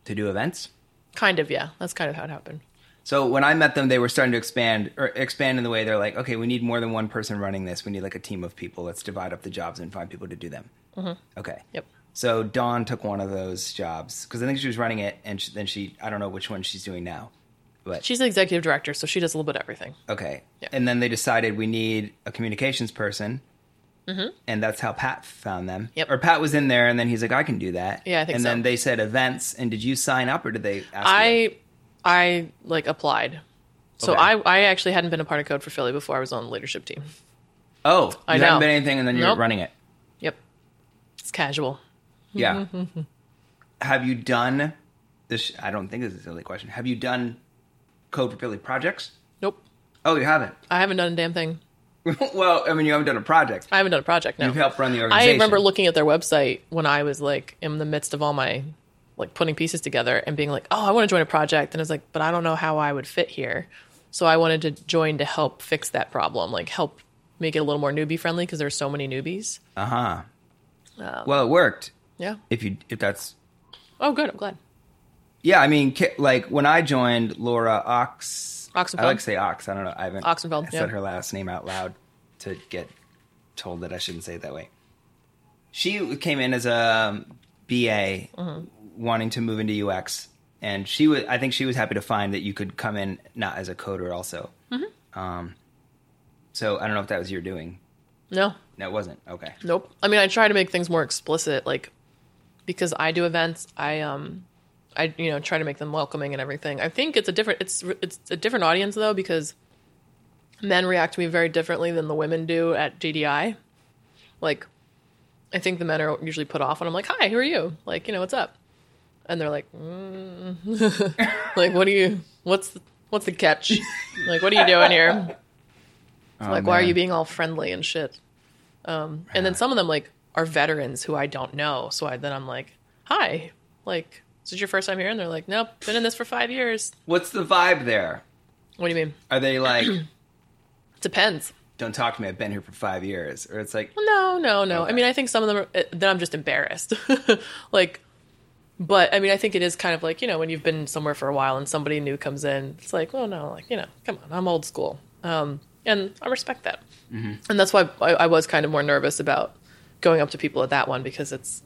to do events. kind of, yeah. That's kind of how it happened. So when I met them, they were starting to expand or expand in the way they're like, okay, we need more than one person running this. We need like a team of people. Let's divide up the jobs and find people to do them. Okay. Yep. So Dawn took one of those jobs because I think she was running it, and she, then she I don't know which one she's doing now, but She's the executive director, so she does a little bit of everything. okay. Yeah. And then they decided we need a communications person. And that's how Pat found them. Mm-hmm. Yep. Or Pat was in there, and then he's like, "I can do that." Yeah, I think And so. then they said events, and did you sign up, or did they? ask you? I, like applied. So Okay. I, I actually hadn't been a part of Code for Philly before I was on the leadership team. Oh, you I know. been anything, and then you're Nope. running it. Yep. It's casual. Yeah. Have you done this? I don't think this is a silly question. Have you done Code for Philly projects? Nope. Oh, you haven't. I haven't done a damn thing. well, I mean, you haven't done a project. I haven't done a project. No. You've helped run the organization. I remember looking at their website when I was like in the midst of all my like putting pieces together and being like, "Oh, I want to join a project." And I was like, "But I don't know how I would fit here." So I wanted to join to help fix that problem, like help make it a little more newbie friendly because there's so many newbies. Uh huh. Um, well, it worked. Yeah. If you, if that's, Oh, good. I'm glad. yeah. I mean, like when I joined Laura Ox, Oxenfeld? I like to say Ox. I don't know. I haven't Oxenfeld, said yeah. her last name out loud to get told that I shouldn't say it that way. She came in as a BA, Mm-hmm. wanting to move into UX, and she was. I think she was happy to find that you could come in not as a coder also. Mm-hmm. Um, so I don't know if that was your doing. No, No, it wasn't. Okay. Nope. I mean, I try to make things more explicit, like because I do events, I um, I you know try to make them welcoming and everything. I think it's a different it's it's a different audience though because men react to me very differently than the women do at GDI. Like, I think the men are usually put off when I'm like, "Hi, who are you?" Like, you know, what's up? And they're like, mm. like, what do you? What's the, what's the catch? like, what are you doing here? Oh, like why are you being all friendly and shit um and then some of them like are veterans who i don't know so I, then i'm like hi like is this your first time here and they're like nope been in this for five years What's the vibe there? what do you mean Are they like, depends "Don't talk to me. I've been here for five years," or it's like, no no no i mean i think some of them are uh, then i'm just embarrassed like but i mean i think it is kind of like you know when you've been somewhere for a while and somebody new comes in it's like well no like you know come on i'm old school um and I respect that. Mm-hmm. And that's why I, I was kind of more nervous about going up to people at that one because it's,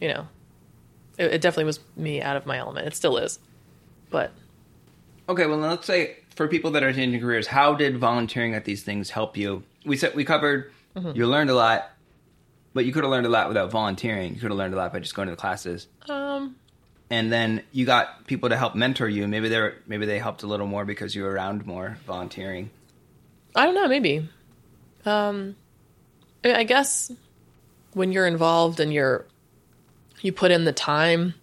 you know, it, it definitely was me out of my element. It still is, but Okay, well, let's say for people that are changing careers, how did volunteering at these things help you? We said we covered you learned a lot, but you could have learned a lot without volunteering. You could have learned a lot by just going to the classes. um, And then you got people to help mentor you. Maybe they maybe they helped a little more because you were around more volunteering. I don't know, maybe. Um, I, mean, I guess when you're involved and you're you put in the time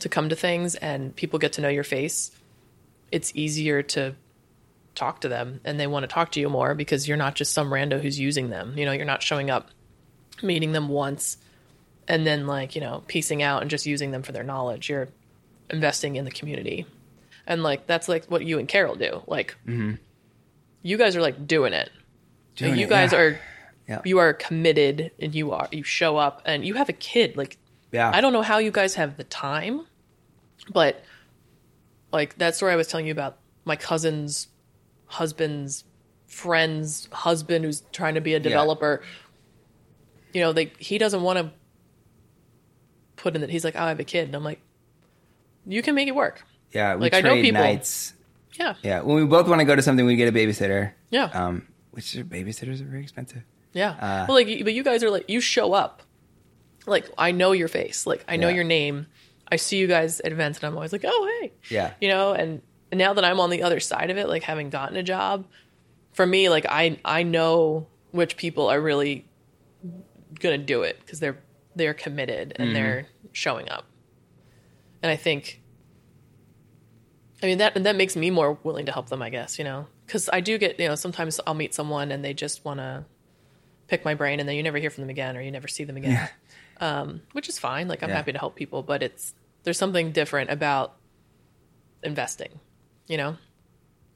to come to things and people get to know your face, it's easier to talk to them and they want to talk to you more because you're not just some rando who's using them. You know, you're not showing up, meeting them once, and then like, you know, piecing out and just using them for their knowledge. You're investing in the community. And like that's like what you and Carol do. Like mm-hmm. you guys are like doing it. Doing you it, guys yeah. are Yeah. you are committed and you are you show up and you have a kid. Like Yeah. I don't know how you guys have the time, but like that story I was telling you about my cousin's husband's friend's husband who's trying to be a developer. You know, they he doesn't want to put in that he's like, oh, I have a kid. And I'm like, you can make it work. Yeah, we Like, I know people- nights. Yeah. Yeah, when we both want to go to something, we get a babysitter. Yeah. Um, which are, babysitters are very expensive. Yeah. Uh, well, like, but you guys are like, you show up. Like, I know your face. Like, I know Yeah. your name. I see you guys at events, and I'm always like, oh, hey. Yeah. You know, and now that I'm on the other side of it, like having gotten a job, for me, like, I I know which people are really gonna do it because they're they're committed and they're showing up. And I think, I mean that that makes me more willing to help them, I guess. You know, because I do get you know sometimes I'll meet someone and they just want to pick my brain and then you never hear from them again or you never see them again Yeah. um, which is fine like i'm Yeah. happy to help people but it's there's something different about investing you know?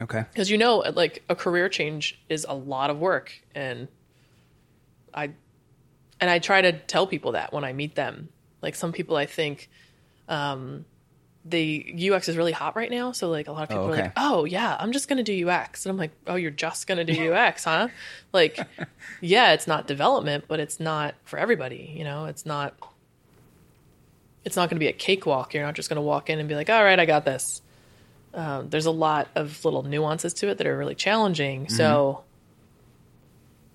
Okay. because you know like a career change is a lot of work and i and i try to tell people that when i meet them. Like some people i think um the ux is really hot right now so like a lot of people okay. are like oh yeah i'm just gonna do ux and i'm like oh you're just gonna do ux huh? Like yeah it's not development but it's not for everybody you know? It's not it's not going to be a cakewalk. You're not just going to walk in and be like all right i got this um, there's a lot of little nuances to it that are really challenging. So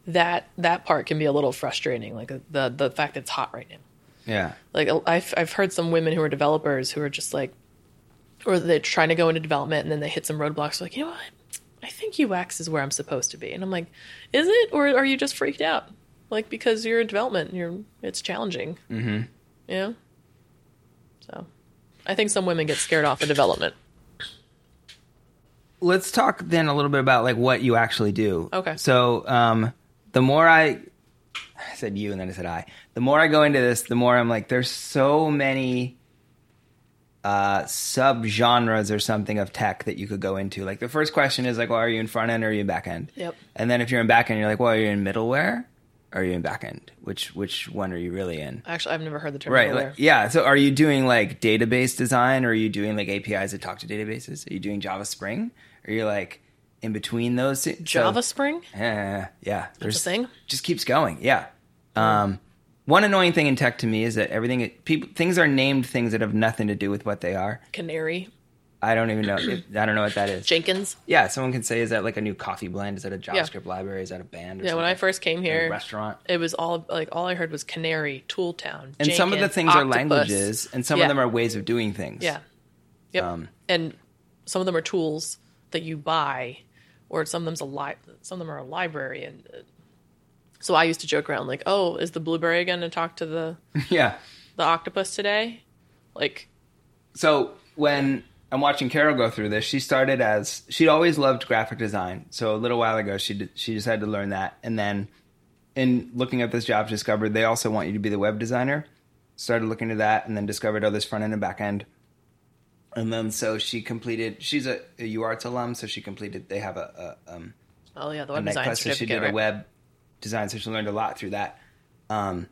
that that part can be a little frustrating, like uh, the the fact that it's hot right now. Yeah. Like I've I've heard some women who are developers who are just like, or they're trying to go into development and then they hit some roadblocks. Like you know what, I think UX is where I'm supposed to be, and I'm like, is it, or are you just freaked out? Like because you're in development, and you're it's challenging. Mm-hmm. You know. So, I think some women get scared off of development. Let's talk then a little bit about like what you actually do. Okay. So, um, the more I, I said you and then I said I. The more I go into this, the more I'm like, there's so many uh, sub genres or something of tech that you could go into. Like the first question is like, well, are you in front end or are you in back end? Yep. And then if you're in back end, you're like, well, are you in middleware or are you in back end? Which which one are you really in? Actually, I've never heard the term Right. middleware. Like, yeah. So are you doing like database design or are you doing like APIs that talk to databases? Are you doing Java Spring? Or are you like in between those? two? So- Java Spring? yeah, yeah. There's thing? Just keeps going. Yeah. Um, one annoying thing in tech to me is that everything people things are named things that have nothing to do with what they are. Canary? I don't even know. If, I don't know what that is. Jenkins? Yeah, someone can say, "Is that like a new coffee blend? Is that a JavaScript library? Is that a band?" Yeah, when I first came here, restaurant. it was all like all I heard was Canary, Tooltown, Jenkins. And some of the Jenkins, things are languages, and some Yeah. of them are ways of doing things. Yeah. Yep. Um, and some of them are tools that you buy, or some of them's a li- some of them are a library. And uh, so I used to joke around like, "Oh, is the blueberry going to talk to the yeah. the octopus today?" Like, So when I'm watching Carol go through this, she started as she'd always loved graphic design. So a little while ago, she did, she just had to learn that, and then in looking at this job, discovered they also want you to be the web designer. Started looking at that, and then discovered oh, there's front end and back end. And then so she completed. She's a, a UArts alum, so she completed. They have a, a um, oh yeah, the web design class, so she did a web design, so she learned a lot through that. Um,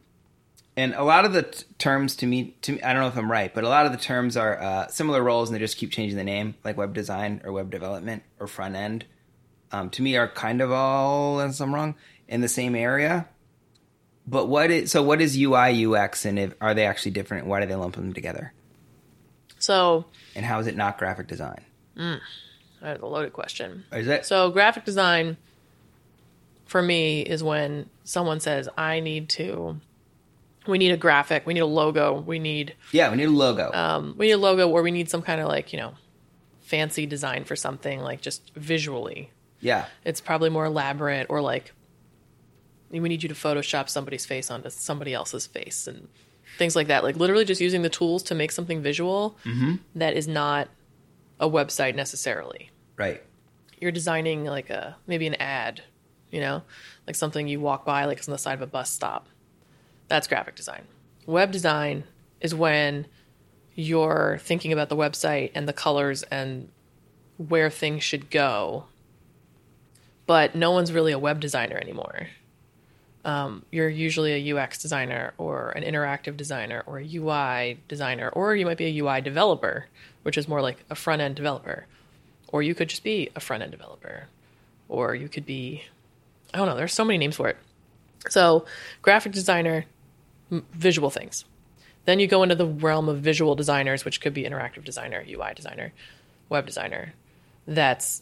and a lot of the t- terms to me, to me, I don't know if I'm right, but a lot of the terms are uh, similar roles, and they just keep changing the name, like web design or web development or front end. um, to me are kind of all, unless I'm wrong, in the same area. But what is so? What is UI UX, and if, are they actually different? Why do they lump them together? So And how is it not graphic design? that's a loaded question. Is it? So graphic design for me is when someone says, I need to we need a graphic, we need a logo, we need yeah, we need a logo. um, we need a logo or we need some kind of like, you know, fancy design for something, like just visually. yeah, It's probably more elaborate or like we need you to Photoshop somebody's face onto somebody else's face and things like that. Like literally just using the tools to make something visual mm-hmm. that is not a website necessarily. right. You're designing like a maybe an ad, you know, like something you walk by, like it's on the side of a bus stop. That's graphic design. Web design is when you're thinking about the website and the colors and where things should go, but no one's really a web designer anymore. Um, you're usually a UX designer or an interactive designer or a UI designer, or you might be a UI developer, which is more like a front end developer. Or you could just be a front end developer, or you could be, I don't know, there's so many names for it. So, graphic designer, m- visual things. Then you go into the realm of visual designers, which could be interactive designer, UI designer, web designer. That's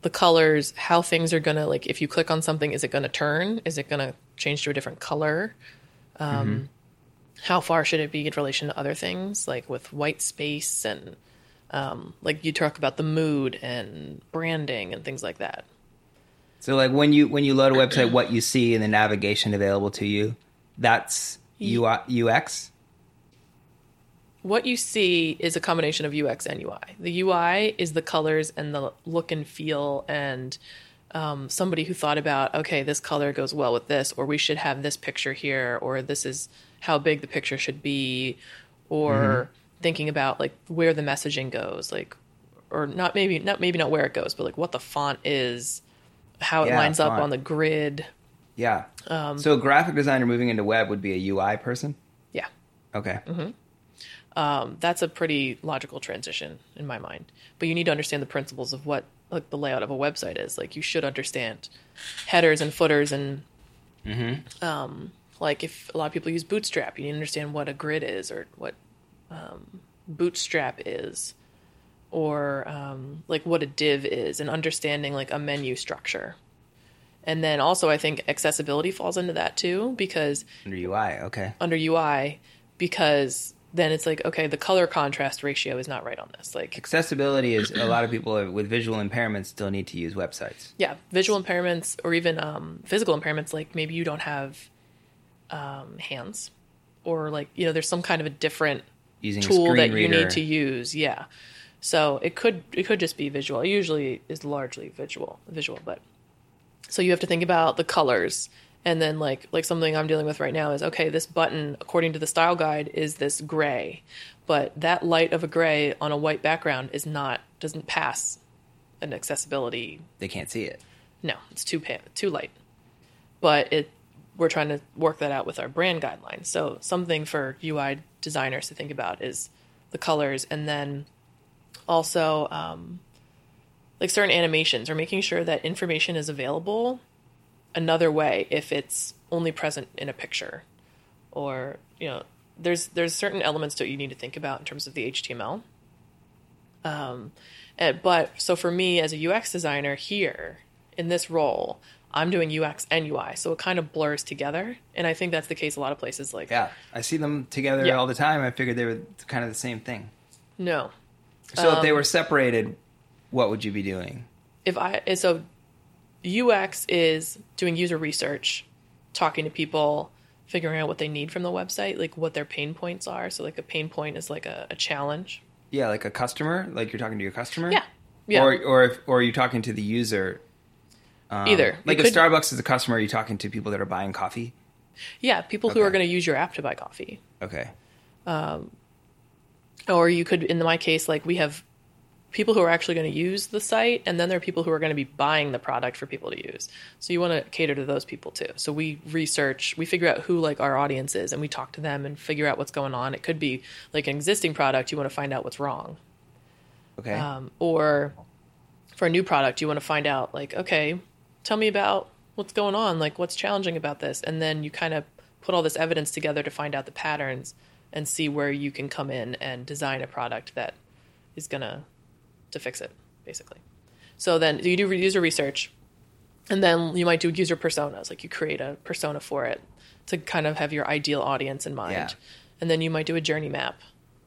the colors, how things are gonna like. If you click on something, is it gonna turn? Is it gonna change to a different color? Um, How far should it be in relation to other things, like with white space and um, like you talk about the mood and branding and things like that. So like when you when you load a website, what you see in the navigation available to you, that's UI UX. What you see is a combination of UX and UI. The UI is the colors and the look and feel, and um, somebody who thought about, okay, this color goes well with this, or we should have this picture here, or this is how big the picture should be, or thinking about like where the messaging goes, like, or not maybe not maybe not where it goes, but like what the font is, how it Yeah, lines up on the grid. Yeah. Um, so a graphic designer moving into web would be a UI person. Yeah. Okay. um, that's a pretty logical transition in my mind. But you need to understand the principles of what like the layout of a website is. Like you should understand headers and footers and um, like if a lot of people use Bootstrap, you need to understand what a grid is or what um, Bootstrap is, or um, like what a div is, and understanding like a menu structure. And then also, I think accessibility falls into that too because Under UI. Okay. under UI because then it's like okay the color contrast ratio is not right on this. Like Accessibility is a lot of people with visual impairments still need to use websites. yeah visual impairments or even um, physical impairments like maybe you don't have um, hands or like you know there's some kind of a different Using tool screen that reader. you need to use. Yeah. So it could it could just be visual. It usually is largely visual visual but so you have to think about the colors and then like like something i'm dealing with right now is okay this button according to the style guide is this gray. But that light of a gray on a white background is not doesn't pass an accessibility. They can't see it. no it's too pa- too light. But it we're trying to work that out with our brand guidelines. So something for ui designers to think about is the colors and then also um, like certain animations or making sure that information is available another way if it's only present in a picture or you know there's there's certain elements that you need to think about in terms of the html um, and- but so for me as a ux designer here in this role i'm doing ux and ui so it kind of blurs together and i think that's the case a lot of places like Yeah, I see them together Yeah. all the time. I figured they were kind of the same thing. no So if they Um, were separated, what would you be doing? if I so UX is doing user research, talking to people, figuring out what they need from the website, like what their pain points are. So like a pain point is like a, a challenge. Yeah, like a customer, like you're talking to your customer. Yeah. Yeah. Or or if or are you talking to the user? Um, Either. Like It if could- Starbucks is a customer, are you talking to people that are buying coffee? Yeah, people who are going to use your app to buy coffee. Okay. Um, Or you could in my case like we have people who are actually going to use the site and then there are people who are going to be buying the product for people to use. So you want to cater to those people too. So we research, we figure out who like our audience is and we talk to them and figure out what's going on. It could be like an existing product you want to find out what's wrong. Okay. um, or for a new product, you want to find out like, okay, tell me about what's going on, like what's challenging about this, and then you kind of put all this evidence together to find out the patterns and see where you can come in and design a product that is gonna to fix it, basically. So then you do user research, and then you might do user personas, like you create a persona for it to kind of have your ideal audience in mind, Yeah. and then you might do a journey map,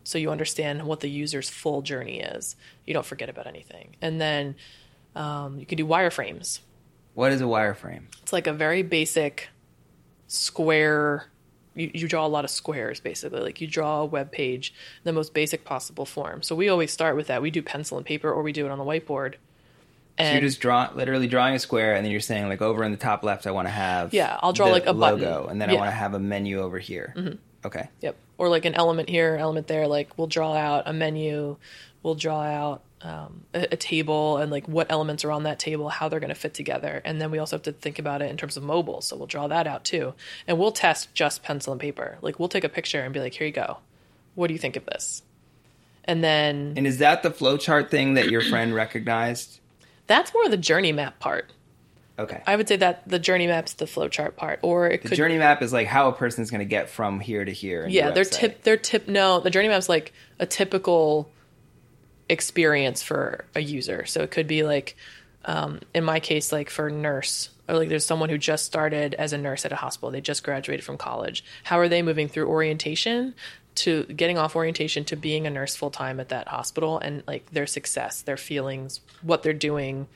so you understand what the user's full journey is. You don't forget about anything, and then um, you can do wireframes. What is a wireframe? It's like a very basic square. You, you draw a lot of squares, basically. Like you draw a web page the most basic possible form. So we always start with that. We do pencil and paper, or we do it on the whiteboard. So And you're just draw, literally drawing a square, and then you're saying like over in the top left, I want to have Yeah, I'll draw, like, a button. logo, and then I Yeah. Mm-hmm. want to have a menu over here. Okay, Yep. Or like an element here, element there. Like we'll draw out a menu, we'll draw out um, a, a table and like what elements are on that table, how they're going to fit together. And then we also have to think about it in terms of mobile. So we'll draw that out too. And we'll test just pencil and paper. Like we'll take a picture and be like, here you go. What do you think of this? And then and is that the flowchart thing that your friend recognized? that's more the journey map part. Okay, I would say that the journey map's the flowchart part, or it the could journey map is like how a person's going to get from here to here. yeah they're tip they're tip no the journey map's like a typical experience for a user. So it could be like um, in my case like for nurse or like there's someone who just started as a nurse at a hospital. They just graduated from college. How are they moving through orientation to getting off orientation to being a nurse full time at that hospital and like their success their feelings what they're doing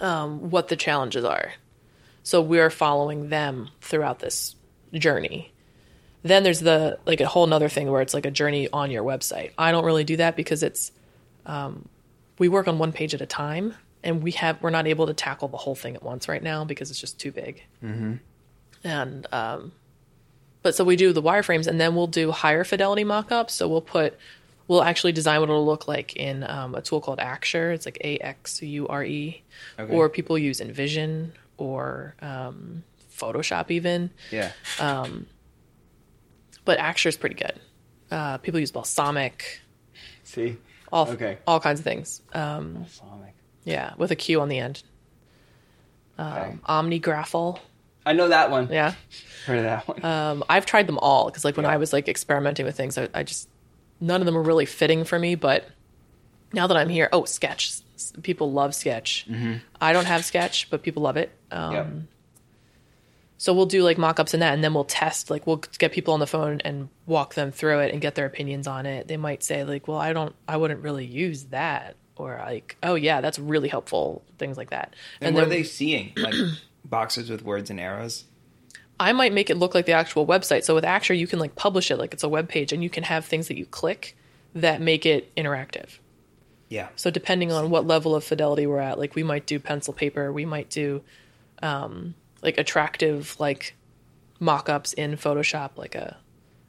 um, what the challenges are. So we're following them throughout this journey. Then there's the like a whole nother thing where it's like a journey on your website. I don't really do that because it's um, we work on one page at a time and we have we're not able to tackle the whole thing at once right now because it's just too big mm-hmm. and um, but so we do the wireframes and then we'll do higher fidelity mock-ups so we'll put we'll actually design what it'll look like in um, a tool called Axure. It's like A X U R E, Okay. or people use InVision or um, Photoshop even. Yeah, Um, But Axure is pretty good. Uh, people use Balsamiq, see, all Okay. all kinds of things. Um, yeah, with a Q on the end. Okay. Um, OmniGraffle. I know that one. Yeah. Heard of that one? Um, I've tried them all because, like, when Yeah. I was like experimenting with things, I, I just none of them were really fitting for me. But now that I'm here, oh, Sketch. People love Sketch. I don't have Sketch, but people love it. Um, yep. So we'll do like mock-ups in that, and then we'll test. Like, we'll get people on the phone and walk them through it and get their opinions on it. They might say like, "Well, I don't, I wouldn't really use that," or like, "Oh yeah, that's really helpful." Things like that. And, what are they seeing? Like boxes with words and arrows? I might make it look like the actual website. So with Axure, you can like publish it like it's a web page, and you can have things that you click that make it interactive. Yeah. So depending on what level of fidelity we're at, like we might do pencil paper, we might do um, like attractive like mock-ups in Photoshop, like a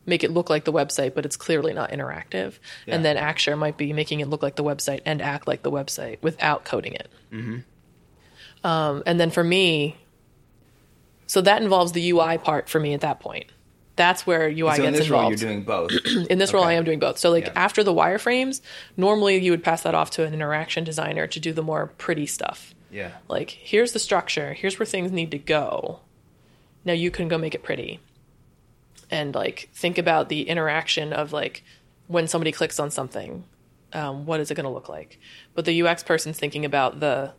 make it look like the website, but it's clearly not interactive. Yeah. And then Axure might be making it look like the website and act like the website without coding it. Mm-hmm. Um, and then for me, so that involves the UI part for me at that point. That's where UI so in gets this involved role, you're doing both. in this role i am doing both so like Yeah. after the wireframes normally you would pass that off to an interaction designer to do the more pretty stuff yeah. like here's the structure. Here's where things need to go. Now you can go make it pretty. And like think about the interaction of like when somebody clicks on something um, what is it going to look like? But the ux person's thinking about the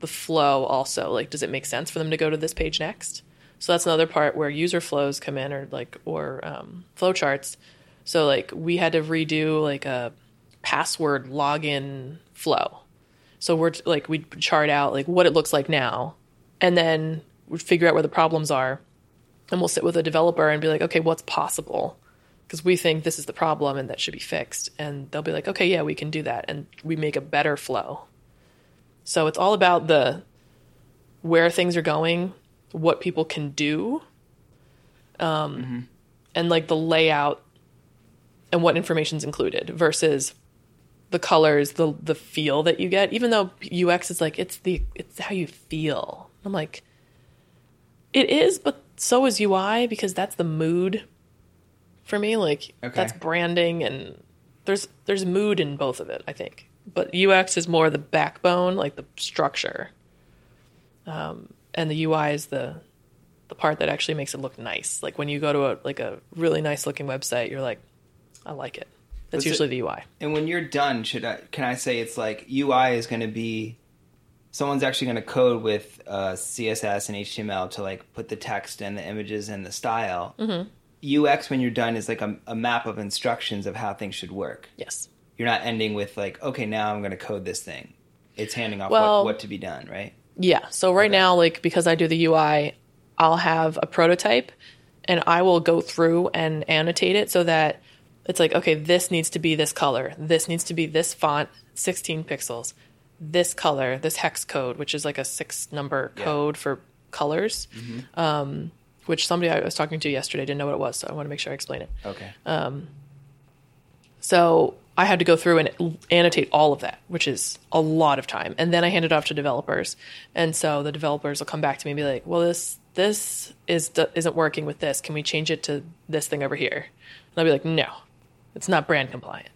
the flow also. Like does it make sense for them to go to this page next? So that's another part where user flows come in or like or um, flow charts. So like we had to redo like a password login flow so we're like we chart out like what it looks like now and then we figure out where the problems are and we'll sit with a developer and be like okay what's possible? Because we think this is the problem and that should be fixed and they'll be like okay yeah we can do that and we make a better flow. So it's all about the where things are going, what people can do, um, and like the layout and what information's included versus the colors, the the feel that you get. Even though UX is like it's the it's how you feel. I'm like, it is, but so is UI because that's the mood for me. Like Okay. that's branding and there's there's mood in both of it. I think but UX is more the backbone, like the structure, um, and the UI is the the part that actually makes it look nice. Like when you go to a like a really nice looking website, you're like, I like it. That's it- usually the UI. And when you're done, should I can I say it's like UI is going to be someone's actually going to code with uh, CSS and HTML to like put the text and the images and the style. Mm-hmm. UX when you're done is like a, a map of instructions of how things should work. Yes. You're not ending with like, okay, now I'm going to code this thing. It's handing off Well- what, what to be done, right? Yeah. So right now, like because I do the UI, I'll have a prototype and I will go through and annotate it so that it's like, okay, this needs to be this color. This needs to be this font, 16 pixels. This color, this hex code, which is like a six number Yeah. code for colors, Mm-hmm. um, which somebody I was talking to yesterday didn't know what it was. So I want to make sure I explain it. Okay. So I had to go through and annotate all of that, which is a lot of time. And then I hand it off to developers. And so the developers will come back to me and be like, "Well, this this is isn't working with this. Can we change it to this thing over here?" And I'll be like, "No, it's not brand compliant."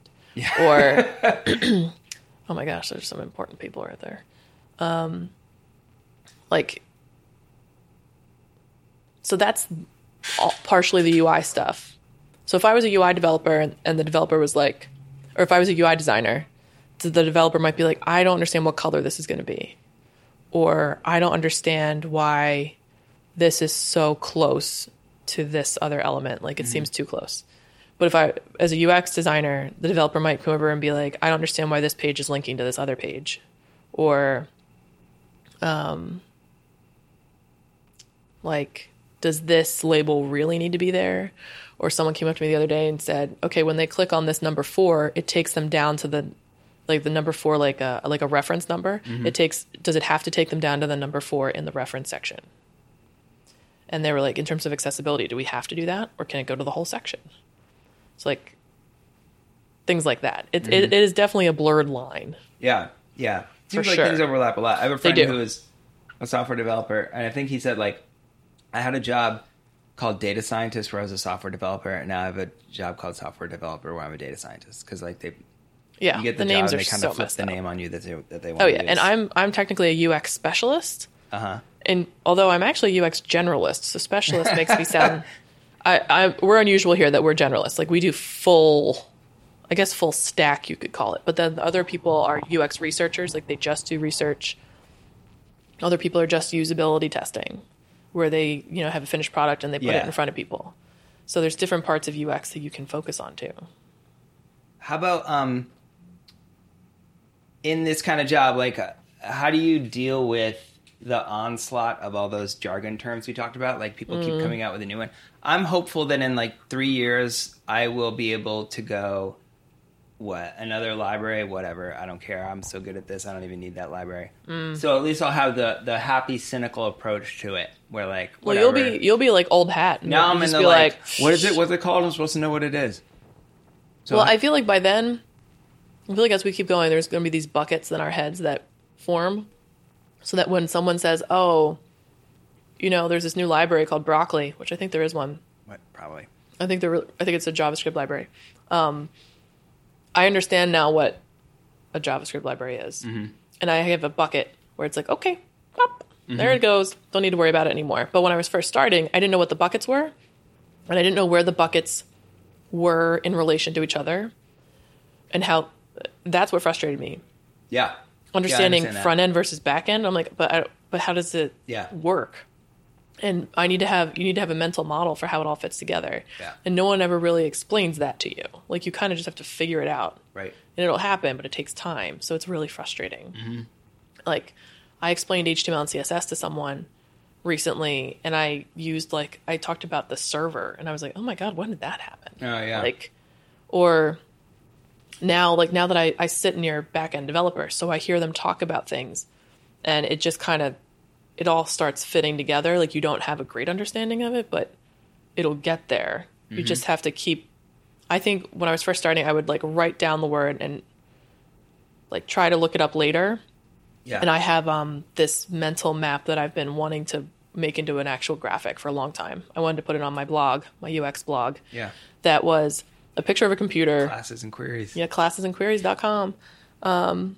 Or, oh my gosh, there's some important people right there. Um, like, so that's all, partially the UI stuff. So if I was a UI developer and, and the developer was like, or if I was a UI designer, the the developer might be like, I don't understand what color this is going to be, or I don't understand why this is so close to this other element. Like it seems too close. But if I, as a UX designer, the developer might come over and be like, I don't understand why this page is linking to this other page, or, um, like, does this label really need to be there? Or someone came up to me the other day and said, okay, when they click on this number four, it takes them down to the, like the number four, like a like a reference number. It takes. Does it have to take them down to the number four in the reference section? And they were like, in terms of accessibility, do we have to do that, or can it go to the whole section? It's like things like that. It, it, it is definitely a blurred line. Yeah, yeah. Seems like sure. things overlap a lot. I have a friend who is a software developer, and I think he said like, I had a job called data scientist where I was a software developer, and now I have a job called software developer where I'm a data scientist because like they Yeah, you get the, the job names and are they kind so of flip the up. name on you that they that they want. Oh yeah, and I'm I'm technically a UX specialist, uh huh. and although I'm actually a UX generalist, so specialist makes me sound. I, I we're unusual here that we're generalists. Like we do full, I guess full stack you could call it. But then the other people are UX researchers. Like they just do research. Other people are just usability testing, where they you know have a finished product and they put Yeah. it in front of people. So there's different parts of UX that you can focus on too. How about um in this kind of job, like uh, how do you deal with the onslaught of all those jargon terms we talked about? Like people Mm. keep coming out with a new one. I'm hopeful that in like three years I will be able to go what another library, whatever. I don't care. I'm so good at this. I don't even need that library. Mm. So at least I'll have the the happy cynical approach to it, where like Well, you'll be you'll be like old hat. now I'm in the be like, what is it? What's it called? I'm supposed to know what it is. So well, I feel like by then, I feel like as we keep going, there's going to be these buckets in our heads that form, so that when someone says, "Oh, you know, there's this new library called Broccoli," which I think there is one. what, probably. I think there, I think it's a JavaScript library. Um, I understand now what a JavaScript library is, and I have a bucket where it's like, okay, pop, there it goes. Don't need to worry about it anymore. But when I was first starting, I didn't know what the buckets were, and I didn't know where the buckets were in relation to each other, and how that's what frustrated me. Yeah. Understanding understand front end versus back end, I'm like, but I, but how does it Yeah. work? And I need to have you need to have a mental model for how it all fits together. Yeah. And no one ever really explains that to you. Like you kind of just have to figure it out. Right. And it'll happen, but it takes time. So it's really frustrating. Mm-hmm. Like I explained HTML and CSS to someone recently and I used like I talked about the server and I was like, "Oh my god, when did that happen?" Oh yeah. like or now like now that I, I sit near back end developers so i hear them talk about things and it just kind of it all starts fitting together. Like you don't have a great understanding of it but it'll get there. You just have to keep i think when i was first starting i would like write down the word and like try to look it up later. Yeah. and i have um this mental map that i've been wanting to make into an actual graphic for a long time. I wanted to put it on my blog my ux blog. Yeah. that was a picture of a computer. Classes and queries. yeah, classesandqueries.com. Um,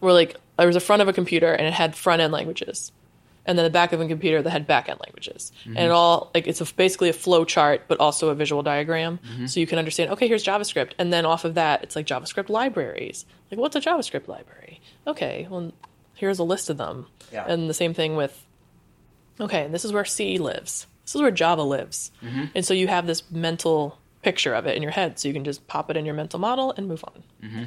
where like there was a front of a computer and it had front end languages and then the back of a computer that had back end languages. And it mm-hmm. all like it's a, basically a flow chart but also a visual diagram. Mm-hmm. So you can understand okay here's javascript. And then off of that it's like javascript libraries. Like what's a javascript library? Okay well here's a list of them. Yeah. and the same thing with okay and this is where c lives. This is where java lives. Mm-hmm. And so you have this mental picture of it in your head so you can just pop it in your mental model and move on mm-hmm.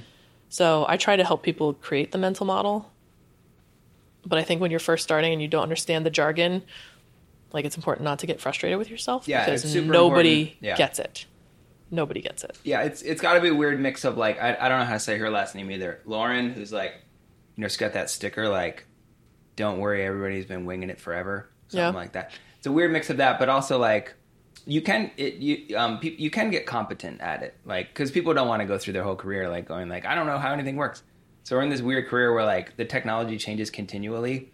so I try to help people create the mental model. But I think when you're first starting and you don't understand the jargon, like it's important not to get frustrated with yourself Yeah, because it's super nobody. Yeah. gets it. Nobody gets it. yeah, it's it's got to be a weird mix of like I, I don't know how to say her last name either. Lauren, who's like, you know, she's got that sticker like, "Don't worry, everybody's been winging it forever," something Yeah. like that. It's a weird mix of that, but also like, you can it you um pe- you can get competent at it, like because people don't want to go through their whole career like going like I don't know how anything works. So we're in this weird career where like the technology changes continually.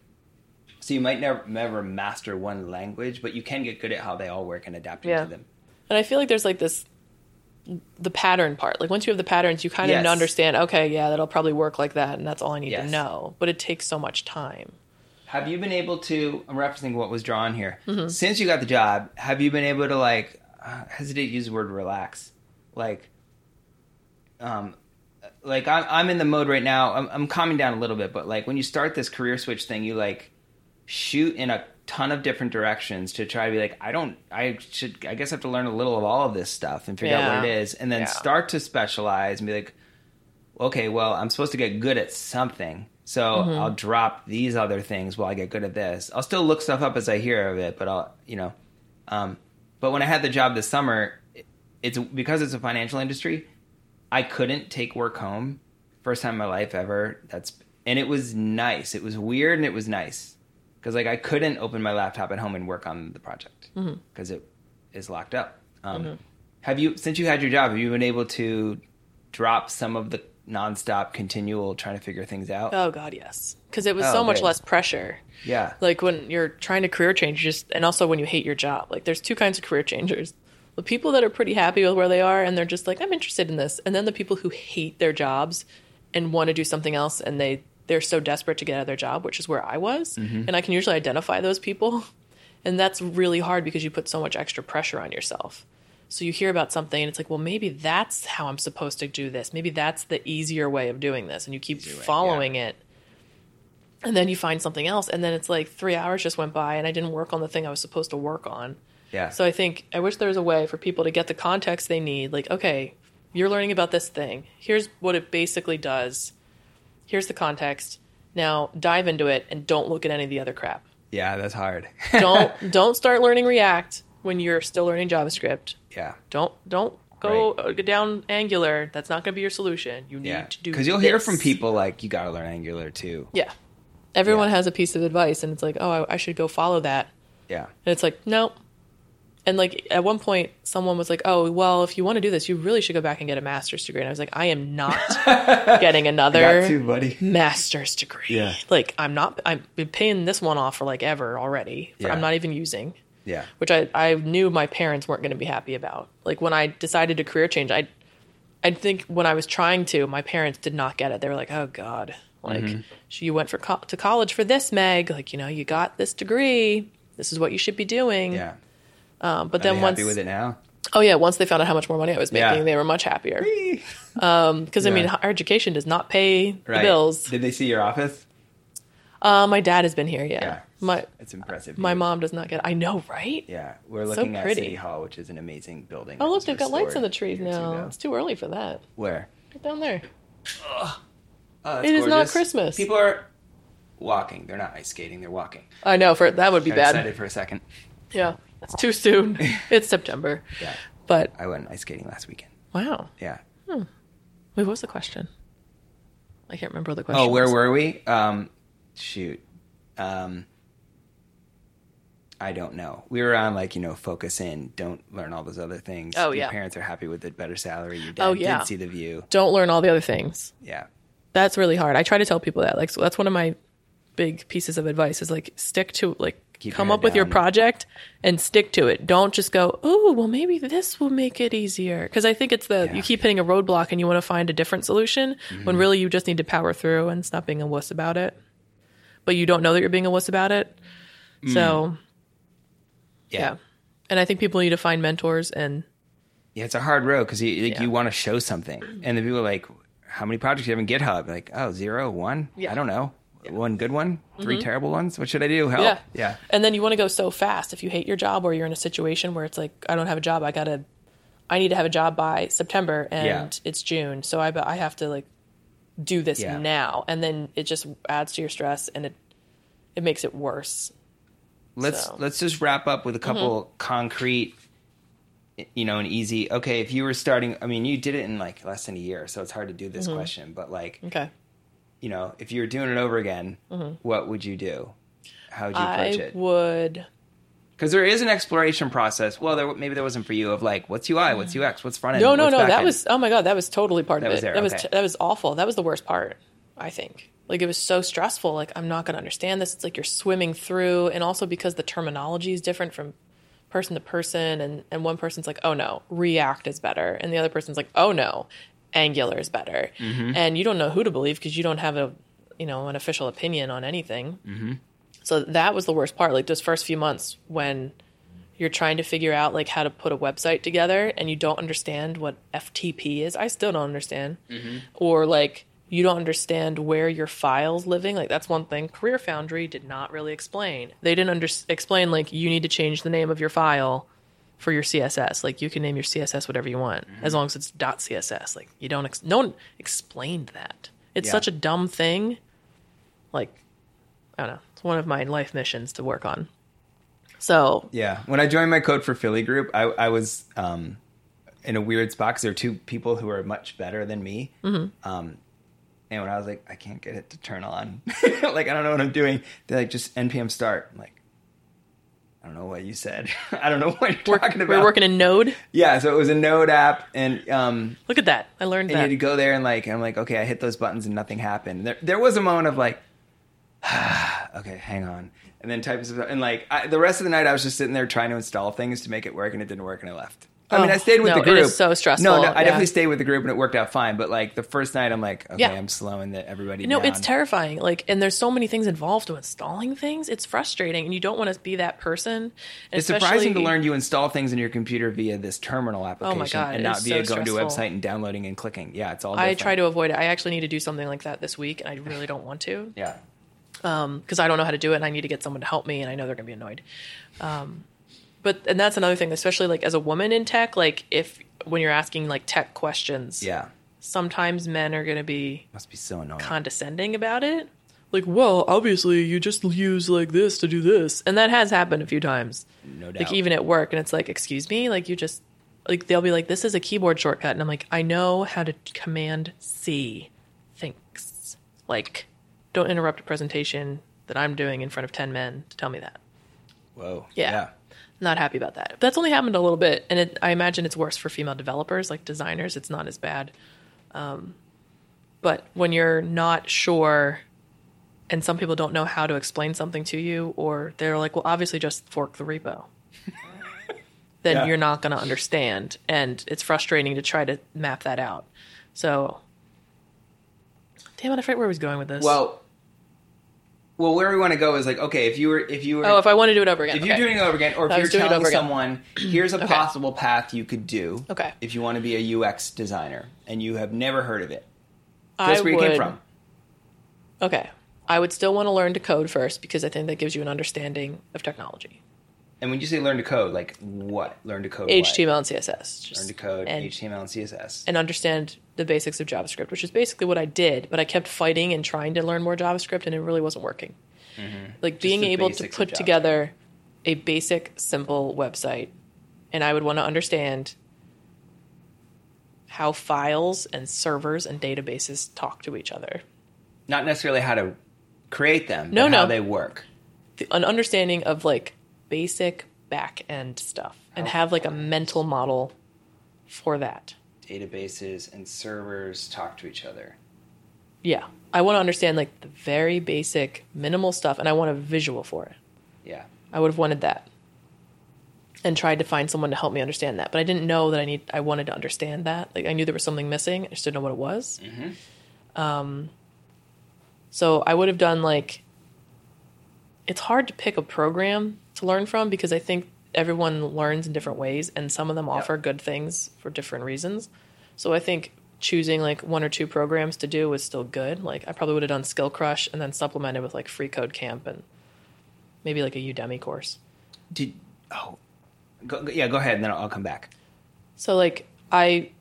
So you might never never master one language, but you can get good at how they all work and adapting Yeah. to them. And I feel like there's like this the pattern part. Like once you have the patterns, you kind of understand, okay, yeah, that'll probably work like that and that's all I need Yes. to know. But it takes so much time. Have you been able to? I'm referencing what was drawn here. Mm-hmm. Since you got the job, have you been able to like uh, hesitate to use the word relax? Like, um, like I'm I'm in the mode right now. I'm, I'm calming down a little bit, but like when you start this career switch thing, you like shoot in a ton of different directions to try to be like, I don't, I should, I guess I have to learn a little of all of this stuff and figure out what it is, and then Yeah. start to specialize and be like, okay, well, I'm supposed to get good at something. So Mm-hmm. I'll drop these other things while I get good at this. I'll still look stuff up as I hear of it, but I'll, you know, um, but when I had the job this summer, it's because it's a financial industry. I couldn't take work home. First time in my life ever. That's and it was nice. It was weird and it was nice because like I couldn't open my laptop at home and work on the project because it is locked up. Um, Have you since you had your job? Have you been able to drop some of the nonstop, continual trying to figure things out? Oh god, yes. Because it was Oh, so much good. less pressure. yeah, like when you're trying to career change just and also when you hate your job like there's two kinds of career changers the people that are pretty happy with where they are and they're just like i'm interested in this and then the people who hate their jobs and want to do something else and they they're so desperate to get out of their job which is where i was mm-hmm. and i can usually identify those people and that's really hard because you put so much extra pressure on yourself so you hear about something and it's like well maybe that's how i'm supposed to do this. Maybe that's the easier way of doing this. And you keep way, yeah. following it. And then you find something else. And then it's like three hours just went by and i didn't work on the thing i was supposed to work on. Yeah. so i think i wish there was a way for people to get the context they need. Like okay you're learning about this thing. Here's what it basically does. Here's the context. Now dive into it and don't look at any of the other crap. Yeah, that's hard. don't don't start learning react when you're still learning javascript yeah. don't don't go uh, go down angular that's not going to be your solution you need Yeah, to do because you'll hear from people like you got to learn Angular too. yeah everyone Yeah. has a piece of advice and it's like oh I, I should go follow that Yeah, And it's like, nope. And like at one point, someone was like, "Oh, well, if you want to do this, you really should go back and get a master's degree." And I was like, "I am not getting another master's degree. Yeah. Like I'm not. I've been paying this one off for like ever already. For, Yeah. I'm not even using, Yeah, which I I knew my parents weren't going to be happy about. Like when I decided to career change, I I think when I was trying to, my parents did not get it. They were like, "Oh God, like Mm-hmm. you went for co- to college for this, Meg. Like you know, you got this degree. This is what you should be doing." yeah. Um, but Are then once, happy with it now? oh yeah, once they found out how much more money I was making, Yeah. they were much happier. Because I mean, Yeah. higher education does not pay the bills. Did they see your office? Uh, my dad has been here. Yeah, Yeah, my it's impressive. my mom does not get. I know, right? Yeah, we're looking at pretty. City Hall, which is an amazing building. Oh look, they've got lights in the trees now. It's too early for that. Where? Right down there. Oh, It is not. Christmas. People are walking. They're not ice skating. They're walking. I know. For that would be Got bad. excited for a second. Yeah, it's too soon. it's September. Yeah, But I went ice skating last weekend. wow. Yeah. Hmm. Wait, what was the question? I can't remember the question. Oh, where was. were we? Um, shoot. Um, I don't know. We were on like you know, focus in. Don't learn all those other things. Oh, Your yeah. parents are happy with the better salary. Your dad Oh, yeah. did see the view. Don't learn all the other things. Yeah. That's really hard. I try to tell people that. Like, so that's one of my big pieces of advice is like stick to like Keep come up with your project and stick to it. Don't just go, oh, well, maybe this will make it easier. Because I think it's the Yeah. Mm-hmm. you keep hitting a roadblock and you want to find a different solution when really you just need to power through and stop being a wuss about it. But you don't know that you're being a wuss about it. Mm. So yeah. And I think people need to find mentors and Yeah, it's a hard road because you like, Yeah. you want to show something, and the people are like, "How many projects do you have in GitHub?" Like, "Oh, zero, one. Yeah. Mm-hmm. I don't know. One good one, 3 terrible ones. What should I do? Help." Yeah. yeah, And then you want to go so fast if you hate your job or you're in a situation where it's like, I don't have a job. I got to, I need to have a job by September and Yeah. it's June. So I, I have to like do this Yeah. now. And then it just adds to your stress and it, it makes it worse. let's So- Mm-hmm. let's just wrap up with a couple concrete, you know, an easy. Okay, if you were starting, I mean, you did it in like less than a year, so it's hard to do this Mm-hmm. question. But like, Okay. you know, if you were doing it over again, what would you do? How would you approach Mm-hmm. I it? would, Because there is an exploration process. Well, there, maybe there wasn't for you of like, what's UI, what's UX, what's front end. no, no, no. That end? was, oh my God, that was totally part That of it. there, That was, that was awful. That was the worst part, I think. Like it was so stressful. Like I'm not going to understand this. It's like you're swimming through, and also because the terminology is different from person to person, and and one person's like, oh no, React is better, and the other person's like, oh no, Angular is better, and you don't know who to believe because you don't have a you know an official opinion on anything. Mm-hmm. So that was the worst part. Like those first few months when you're trying to figure out like how to put a website together and you don't understand what FTP is. I still don't understand. Mm-hmm. Or like you don't understand where your file's living. Like that's one thing Career Foundry did not really explain. They didn't under- explain like you need to change the name of your file for your CSS. Like you can name your CSS whatever you want mm-hmm. as long as it's .css. Like you don't ex- no one explained that. It's Yeah. such a dumb thing. Like I don't know. It's one of my life missions to work on. So Yeah. When I joined my Code for Philly group, I, I was um, in a weird spot because there are two people who are much better than me. Mm-hmm. Um, and when I was like, I can't get it to turn on, like I don't know what I'm doing. They're like, just npm start. I'm like, I don't know what you said. I don't know what you're Work- talking about. We're working in Node. Yeah, so it was a Node app, and um, Look at that. I learned and you had to go there and like I'm like, okay, I hit those buttons and nothing happened. There, there was a moment of like, okay, hang on, and then type of and like I, the rest of the night I was just sitting there trying to install things to make it work, and it didn't work, and I left. I mean, Oh, I stayed with no, the group. is so stressful, No, no I yeah. definitely stayed with the group, and it worked out fine. But like the first night, I'm like, okay, Yeah. I'm slowing the, everybody. No, down. it's terrifying. Like, and there's so many things involved to installing things. It's frustrating, and you don't want to be that person. It's surprising to learn you install things in your computer via this terminal oh application God, and not via so going to a website and downloading and clicking. Yeah, it's all. I try to avoid it. I actually need to do something like that this week, and I really don't want to Yeah. Because I don't know how to do it, and I need to get someone to help me, and I know they're going to be annoyed. Um, but and that's another thing, especially like as a woman in tech, like if when you're asking like tech questions, Yeah. sometimes men are going to be Must be so annoying. condescending about it. Like, well, obviously you just use like this to do this. And that has happened a few times. no doubt. Like even at work and it's like, excuse me, like you just like they'll be like, This is a keyboard shortcut and I'm like, I know how to command C. Thanks. Like, don't interrupt a presentation that I'm doing in front of ten men to tell me that. Whoa. Yeah. Not happy about that. That's only happened a little bit, and it, I imagine it's worse for female developers, like designers. It's not as bad. Um, but when you're not sure, and some people don't know how to explain something to you, or they're like, "Well, obviously, just fork the repo," then Yeah. you're not going to understand, and it's frustrating to try to map that out. So, damn it, I forget where I was going with this. Well, well, where we want to go is like, okay, if you were, if you were, oh, if I want to do it over again, if you're doing it over again, or if I you're telling someone, here's a Okay. possible path you could do. Okay. If you want to be a UX designer and you have never heard of it, I that's where you came from. Okay. I would still want to learn to code first because I think that gives you an understanding of technology. And when you say learn to code, like what? Learn to code. HTML and CSS. Just, Learn to code and, HTML and CSS. and understand the basics of JavaScript, which is basically what I did, but I kept fighting and trying to learn more JavaScript and it really wasn't working. Like being Mm-hmm. able to put together a basic, simple website, and I would want to understand how files and servers and databases talk to each other. Not necessarily how to create them, No, but how no. they work. the, an understanding of like basic back end stuff and have like a mental model for that. Databases and servers talk to each other. Yeah. I want to understand like the very basic, minimal stuff, and I want a visual for it. Yeah. I would have wanted that, and tried to find someone to help me understand that. But I didn't know that I need. I wanted to understand that. Like I knew there was something missing. I just didn't know what it was. Um, so I would have done like. It's hard to pick a program to learn from because I think everyone learns in different ways, and some of them offer good things for different reasons. So I think choosing like one or two programs to do was still good. Like I probably would have done Skill Crush and then supplemented with like Free Code Camp and maybe like a Udemy course. Did oh, go, go- yeah. Go ahead, and then I'll, I'll come back. So like I,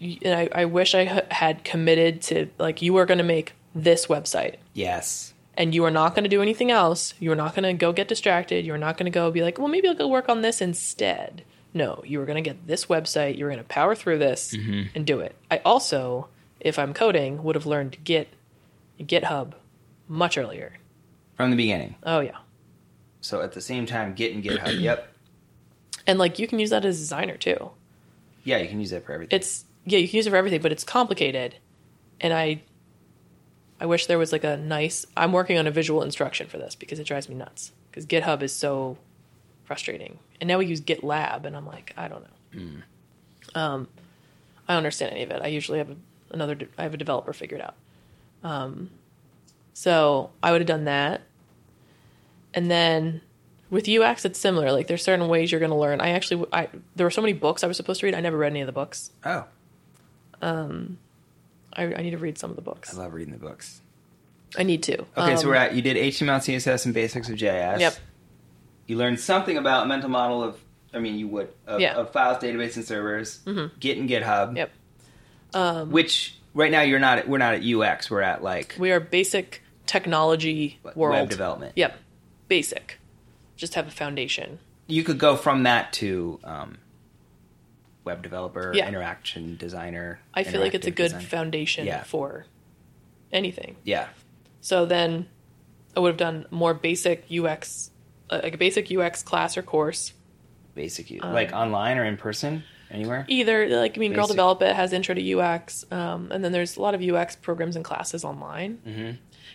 and I, I wish I had committed to like you were going to make this website Yes. And you are not going to do anything else. You are not going to go get distracted. You're not going to go be like, well, maybe I'll go work on this instead. No, you are going to get this website. You're going to power through this mm-hmm. and do it. I also, if I'm coding, would have learned Git, GitHub much earlier. From the beginning. Oh yeah, So at the same time, Git and GitHub. yep. and like you can use that as a designer too. Yeah, you can use that for everything. it's yeah you can use it for everything but it's complicated and i i wish there was like a nice i'm working on a visual instruction for this because it drives me nuts because github is so frustrating and now we use gitlab and i'm like i don't know um i don't understand any of it i usually have a, another de- i have a developer figured out um so i would have done that and then with UX, it's similar. Like there's certain ways you're going to learn. I actually, I there were so many books I was supposed to read. I never read any of the books. oh, I, I need to read some of the books. I love reading the books. I need to. Okay, so Um, we're at you did HTML, CSS, and basics of JS. Yep. You learned something about mental model of. I mean, you would of, Yeah. of files, database, and servers. Git and GitHub. Yep. Um, Which right now you're not. At, we're not at UX. We're at like We are basic technology web development. Yep. Basic. Just have a foundation. You could go from that to um, web developer, Yeah. interaction designer. I feel like it's a good design. foundation Yeah. for anything. Yeah. So then I would have done more basic UX, uh, like a basic UX class or course. Basic, Um, like online or in person, anywhere. Either, like, I mean, Girl Basic. Develop It has intro to UX. Um, and then there's a lot of UX programs and classes online. Mm-hmm.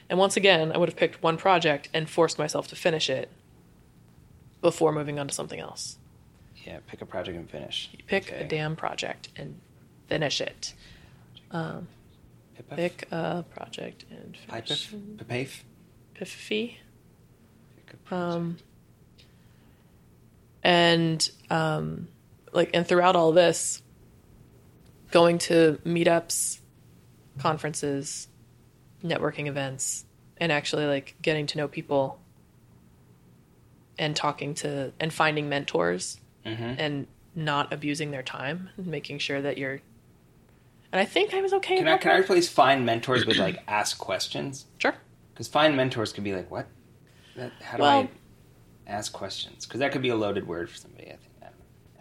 And once again, I would have picked one project and forced myself to finish it before moving on to something else. Yeah, pick a project and finish. Pick Okay. a damn project and finish it. Pipef? Pick a project and finish Pipef? Pipef? Piffy. Pick a Um, and um, like, and throughout all this, going to meetups, conferences, networking events, and actually like getting to know people and talking to and finding mentors Mhm. and not abusing their time, and making sure that you're. And I think I was okay. Can I, can I replace find mentors with like ask questions? Sure. Because find mentors could be like, what? That, how do Well- I ask questions? Because that could be a loaded word for somebody. I think. I.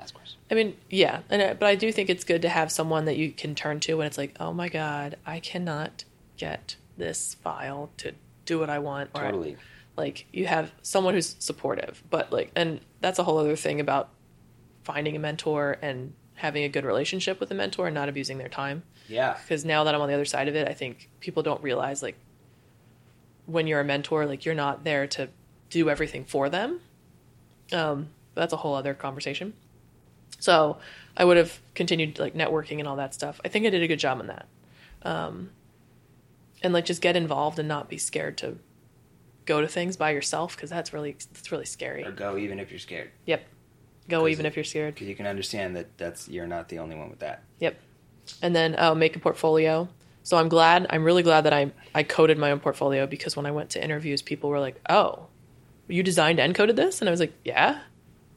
Ask questions. I mean, yeah, and but I do think it's good to have someone that you can turn to when it's like, oh my god, I cannot get this file to do what I want. or I- Totally. like you have someone who's supportive, but like, and that's a whole other thing about finding a mentor and having a good relationship with a mentor and not abusing their time. Yeah. Because now that I'm on the other side of it, I think people don't realize like when you're a mentor, like you're not there to do everything for them. Um, that's a whole other conversation. So I would have continued like networking and all that stuff. I think I did a good job on that. Um, and like just get involved and not be scared to go to things by yourself because that's really that's really scary. Or go even if you're scared. Yep. Go even if you're scared. Because you can understand that that's you're not the only one with that. Yep. And then uh, make a portfolio. So I'm glad. I'm really glad that I I coded my own portfolio because when I went to interviews, people were like, "Oh, you designed and coded this?" And I was like, "Yeah."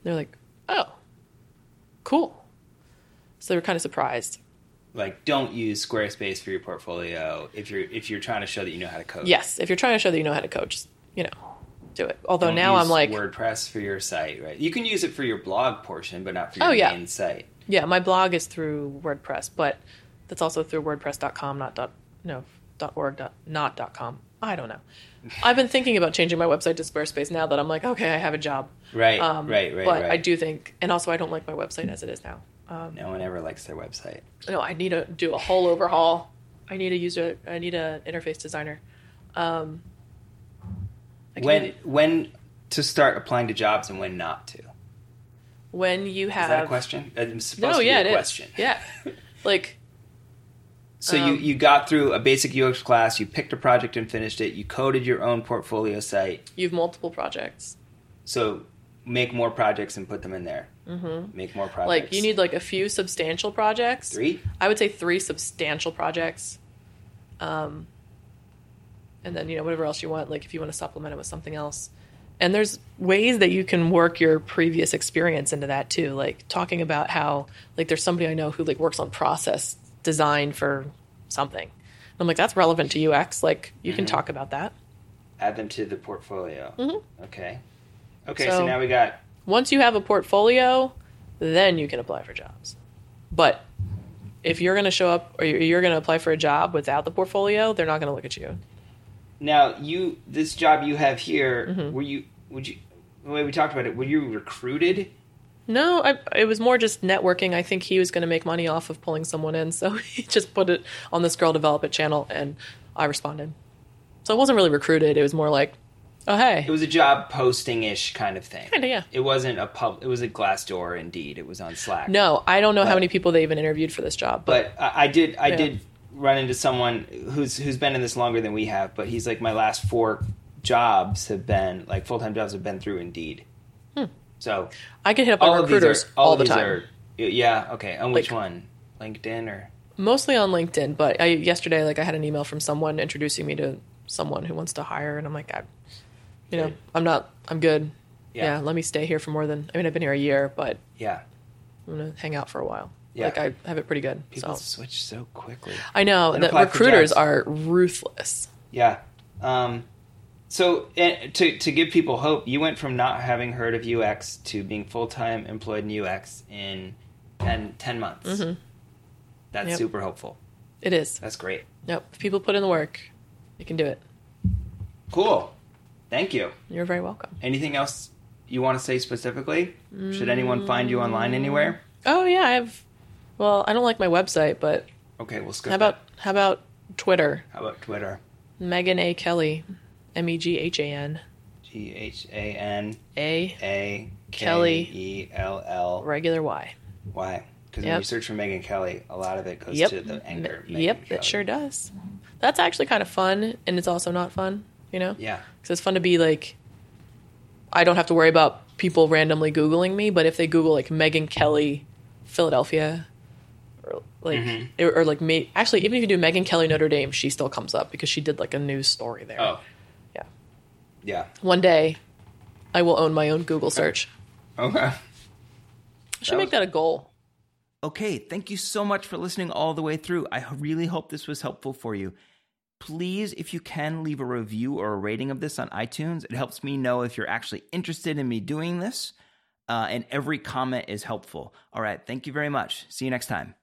They're like, "Oh, cool." So they were kind of surprised. Like, don't use Squarespace for your portfolio if you're if you're trying to show that you know how to code. Yes, if you're trying to show that you know how to code, just you know, do it. Although Don't now I'm like, WordPress for your site, right? You can use it for your blog portion, but not for your Oh, yeah. main site. yeah, my blog is through WordPress, but that's also through WordPress.com, not dot no dot org dot not dot com. I don't know. I've been thinking about changing my website to Squarespace now that I'm like, okay, I have a job. Right, Um, right, right, But right. I do think, and also I don't like my website as it is now. No one ever likes their website. No, I need to do a whole overhaul. I need a user. I need an interface designer. Um, When when to start applying to jobs and when not to? When you have that a question? It's supposed no, to yeah, be it a is. question. Yeah, like So you, Um, you got through a basic UX class, you picked a project and finished it, you coded your own portfolio site. you have multiple projects. So make more projects and put them in there. Mm-hmm. Make more projects. Like you need like a few substantial projects. three. I would say three substantial projects. Um, and then you know whatever else you want. Like if you want to supplement it with something else. And there's ways that you can work your previous experience into that too. Like talking about how like there's somebody I know who like works on process design for something. And I'm like that's relevant to UX. Like you can Mhm. talk about that. Add them to the portfolio. Mhm. Okay. Okay, so, So- now we got Once you have a portfolio, then you can apply for jobs. But if you're going to show up or you're going to apply for a job without the portfolio, they're not going to look at you. Now you this job you have here. Mhm. Were you would you the way we talked about it? Were you recruited? No, I, it was more just networking. I think he was going to make money off of pulling someone in, so he just put it on this Girl Develop It channel, and I responded. So it wasn't really recruited. It was more like, oh hey, It was a job posting ish kind of thing. kind of yeah. It wasn't a pub. It was a Glassdoor. Indeed, it was on Slack. No, I don't know how many people they even interviewed for this job, but, but I, I did. I Yeah. did run into someone who's who's been in this longer than we have. But he's like, my last four jobs have been like full time jobs have been through Indeed. Hmm. So I get hit up all by of these recruiters are all, of the time. Are, yeah. Okay. On which Like- one? LinkedIn or mostly on LinkedIn. But I, yesterday, like I had an email from someone introducing me to someone who wants to hire, and I'm like, I, you know, I'm not, I'm good. Yeah. Yeah. let me stay here for more than. I mean, I've been here a year, but yeah. I'm gonna hang out for a while. Yeah. Like I have it pretty good. People so switch so quickly. I know and that recruiters are ruthless. Yeah. Um, so eh, to to give people hope, you went from not having heard of UX to being full time employed in UX in 10, 10 months. Mhm. That's Yep. super hopeful. It is. That's great. Yep. If people put in the work, you can do it. Cool. Thank you. You're very welcome. Anything else you want to say specifically? Should anyone find you online anywhere? Oh yeah, I have. Well, I don't like my website, but Okay, we'll skip. how about how about Twitter? how about Twitter? Meghan A Kelly, M E G H A N G H A N A A K Kelly. E L L regular Y. Y. Because when you search for Megan Kelly, a lot of it goes Yep. to the anchor. M- Megyn yep, Kelly. it sure does. That's actually kind of fun, and it's also not fun. You know, Yeah. because it's fun to be like. I don't have to worry about people randomly googling me, but if they Google like Megan Kelly, Philadelphia, like Mhm. or, or like me, actually even if you do Megan Kelly Notre Dame, she still comes up because she did like a news story there. Oh. Yeah. Yeah. One day, I will own my own Google search. Okay. I should That make was- that a goal. Okay, thank you so much for listening all the way through. I really hope this was helpful for you. Please, if you can, leave a review or a rating of this on iTunes. It helps me know if you're actually interested in me doing this, uh, and every comment is helpful. All right, thank you very much. See you next time.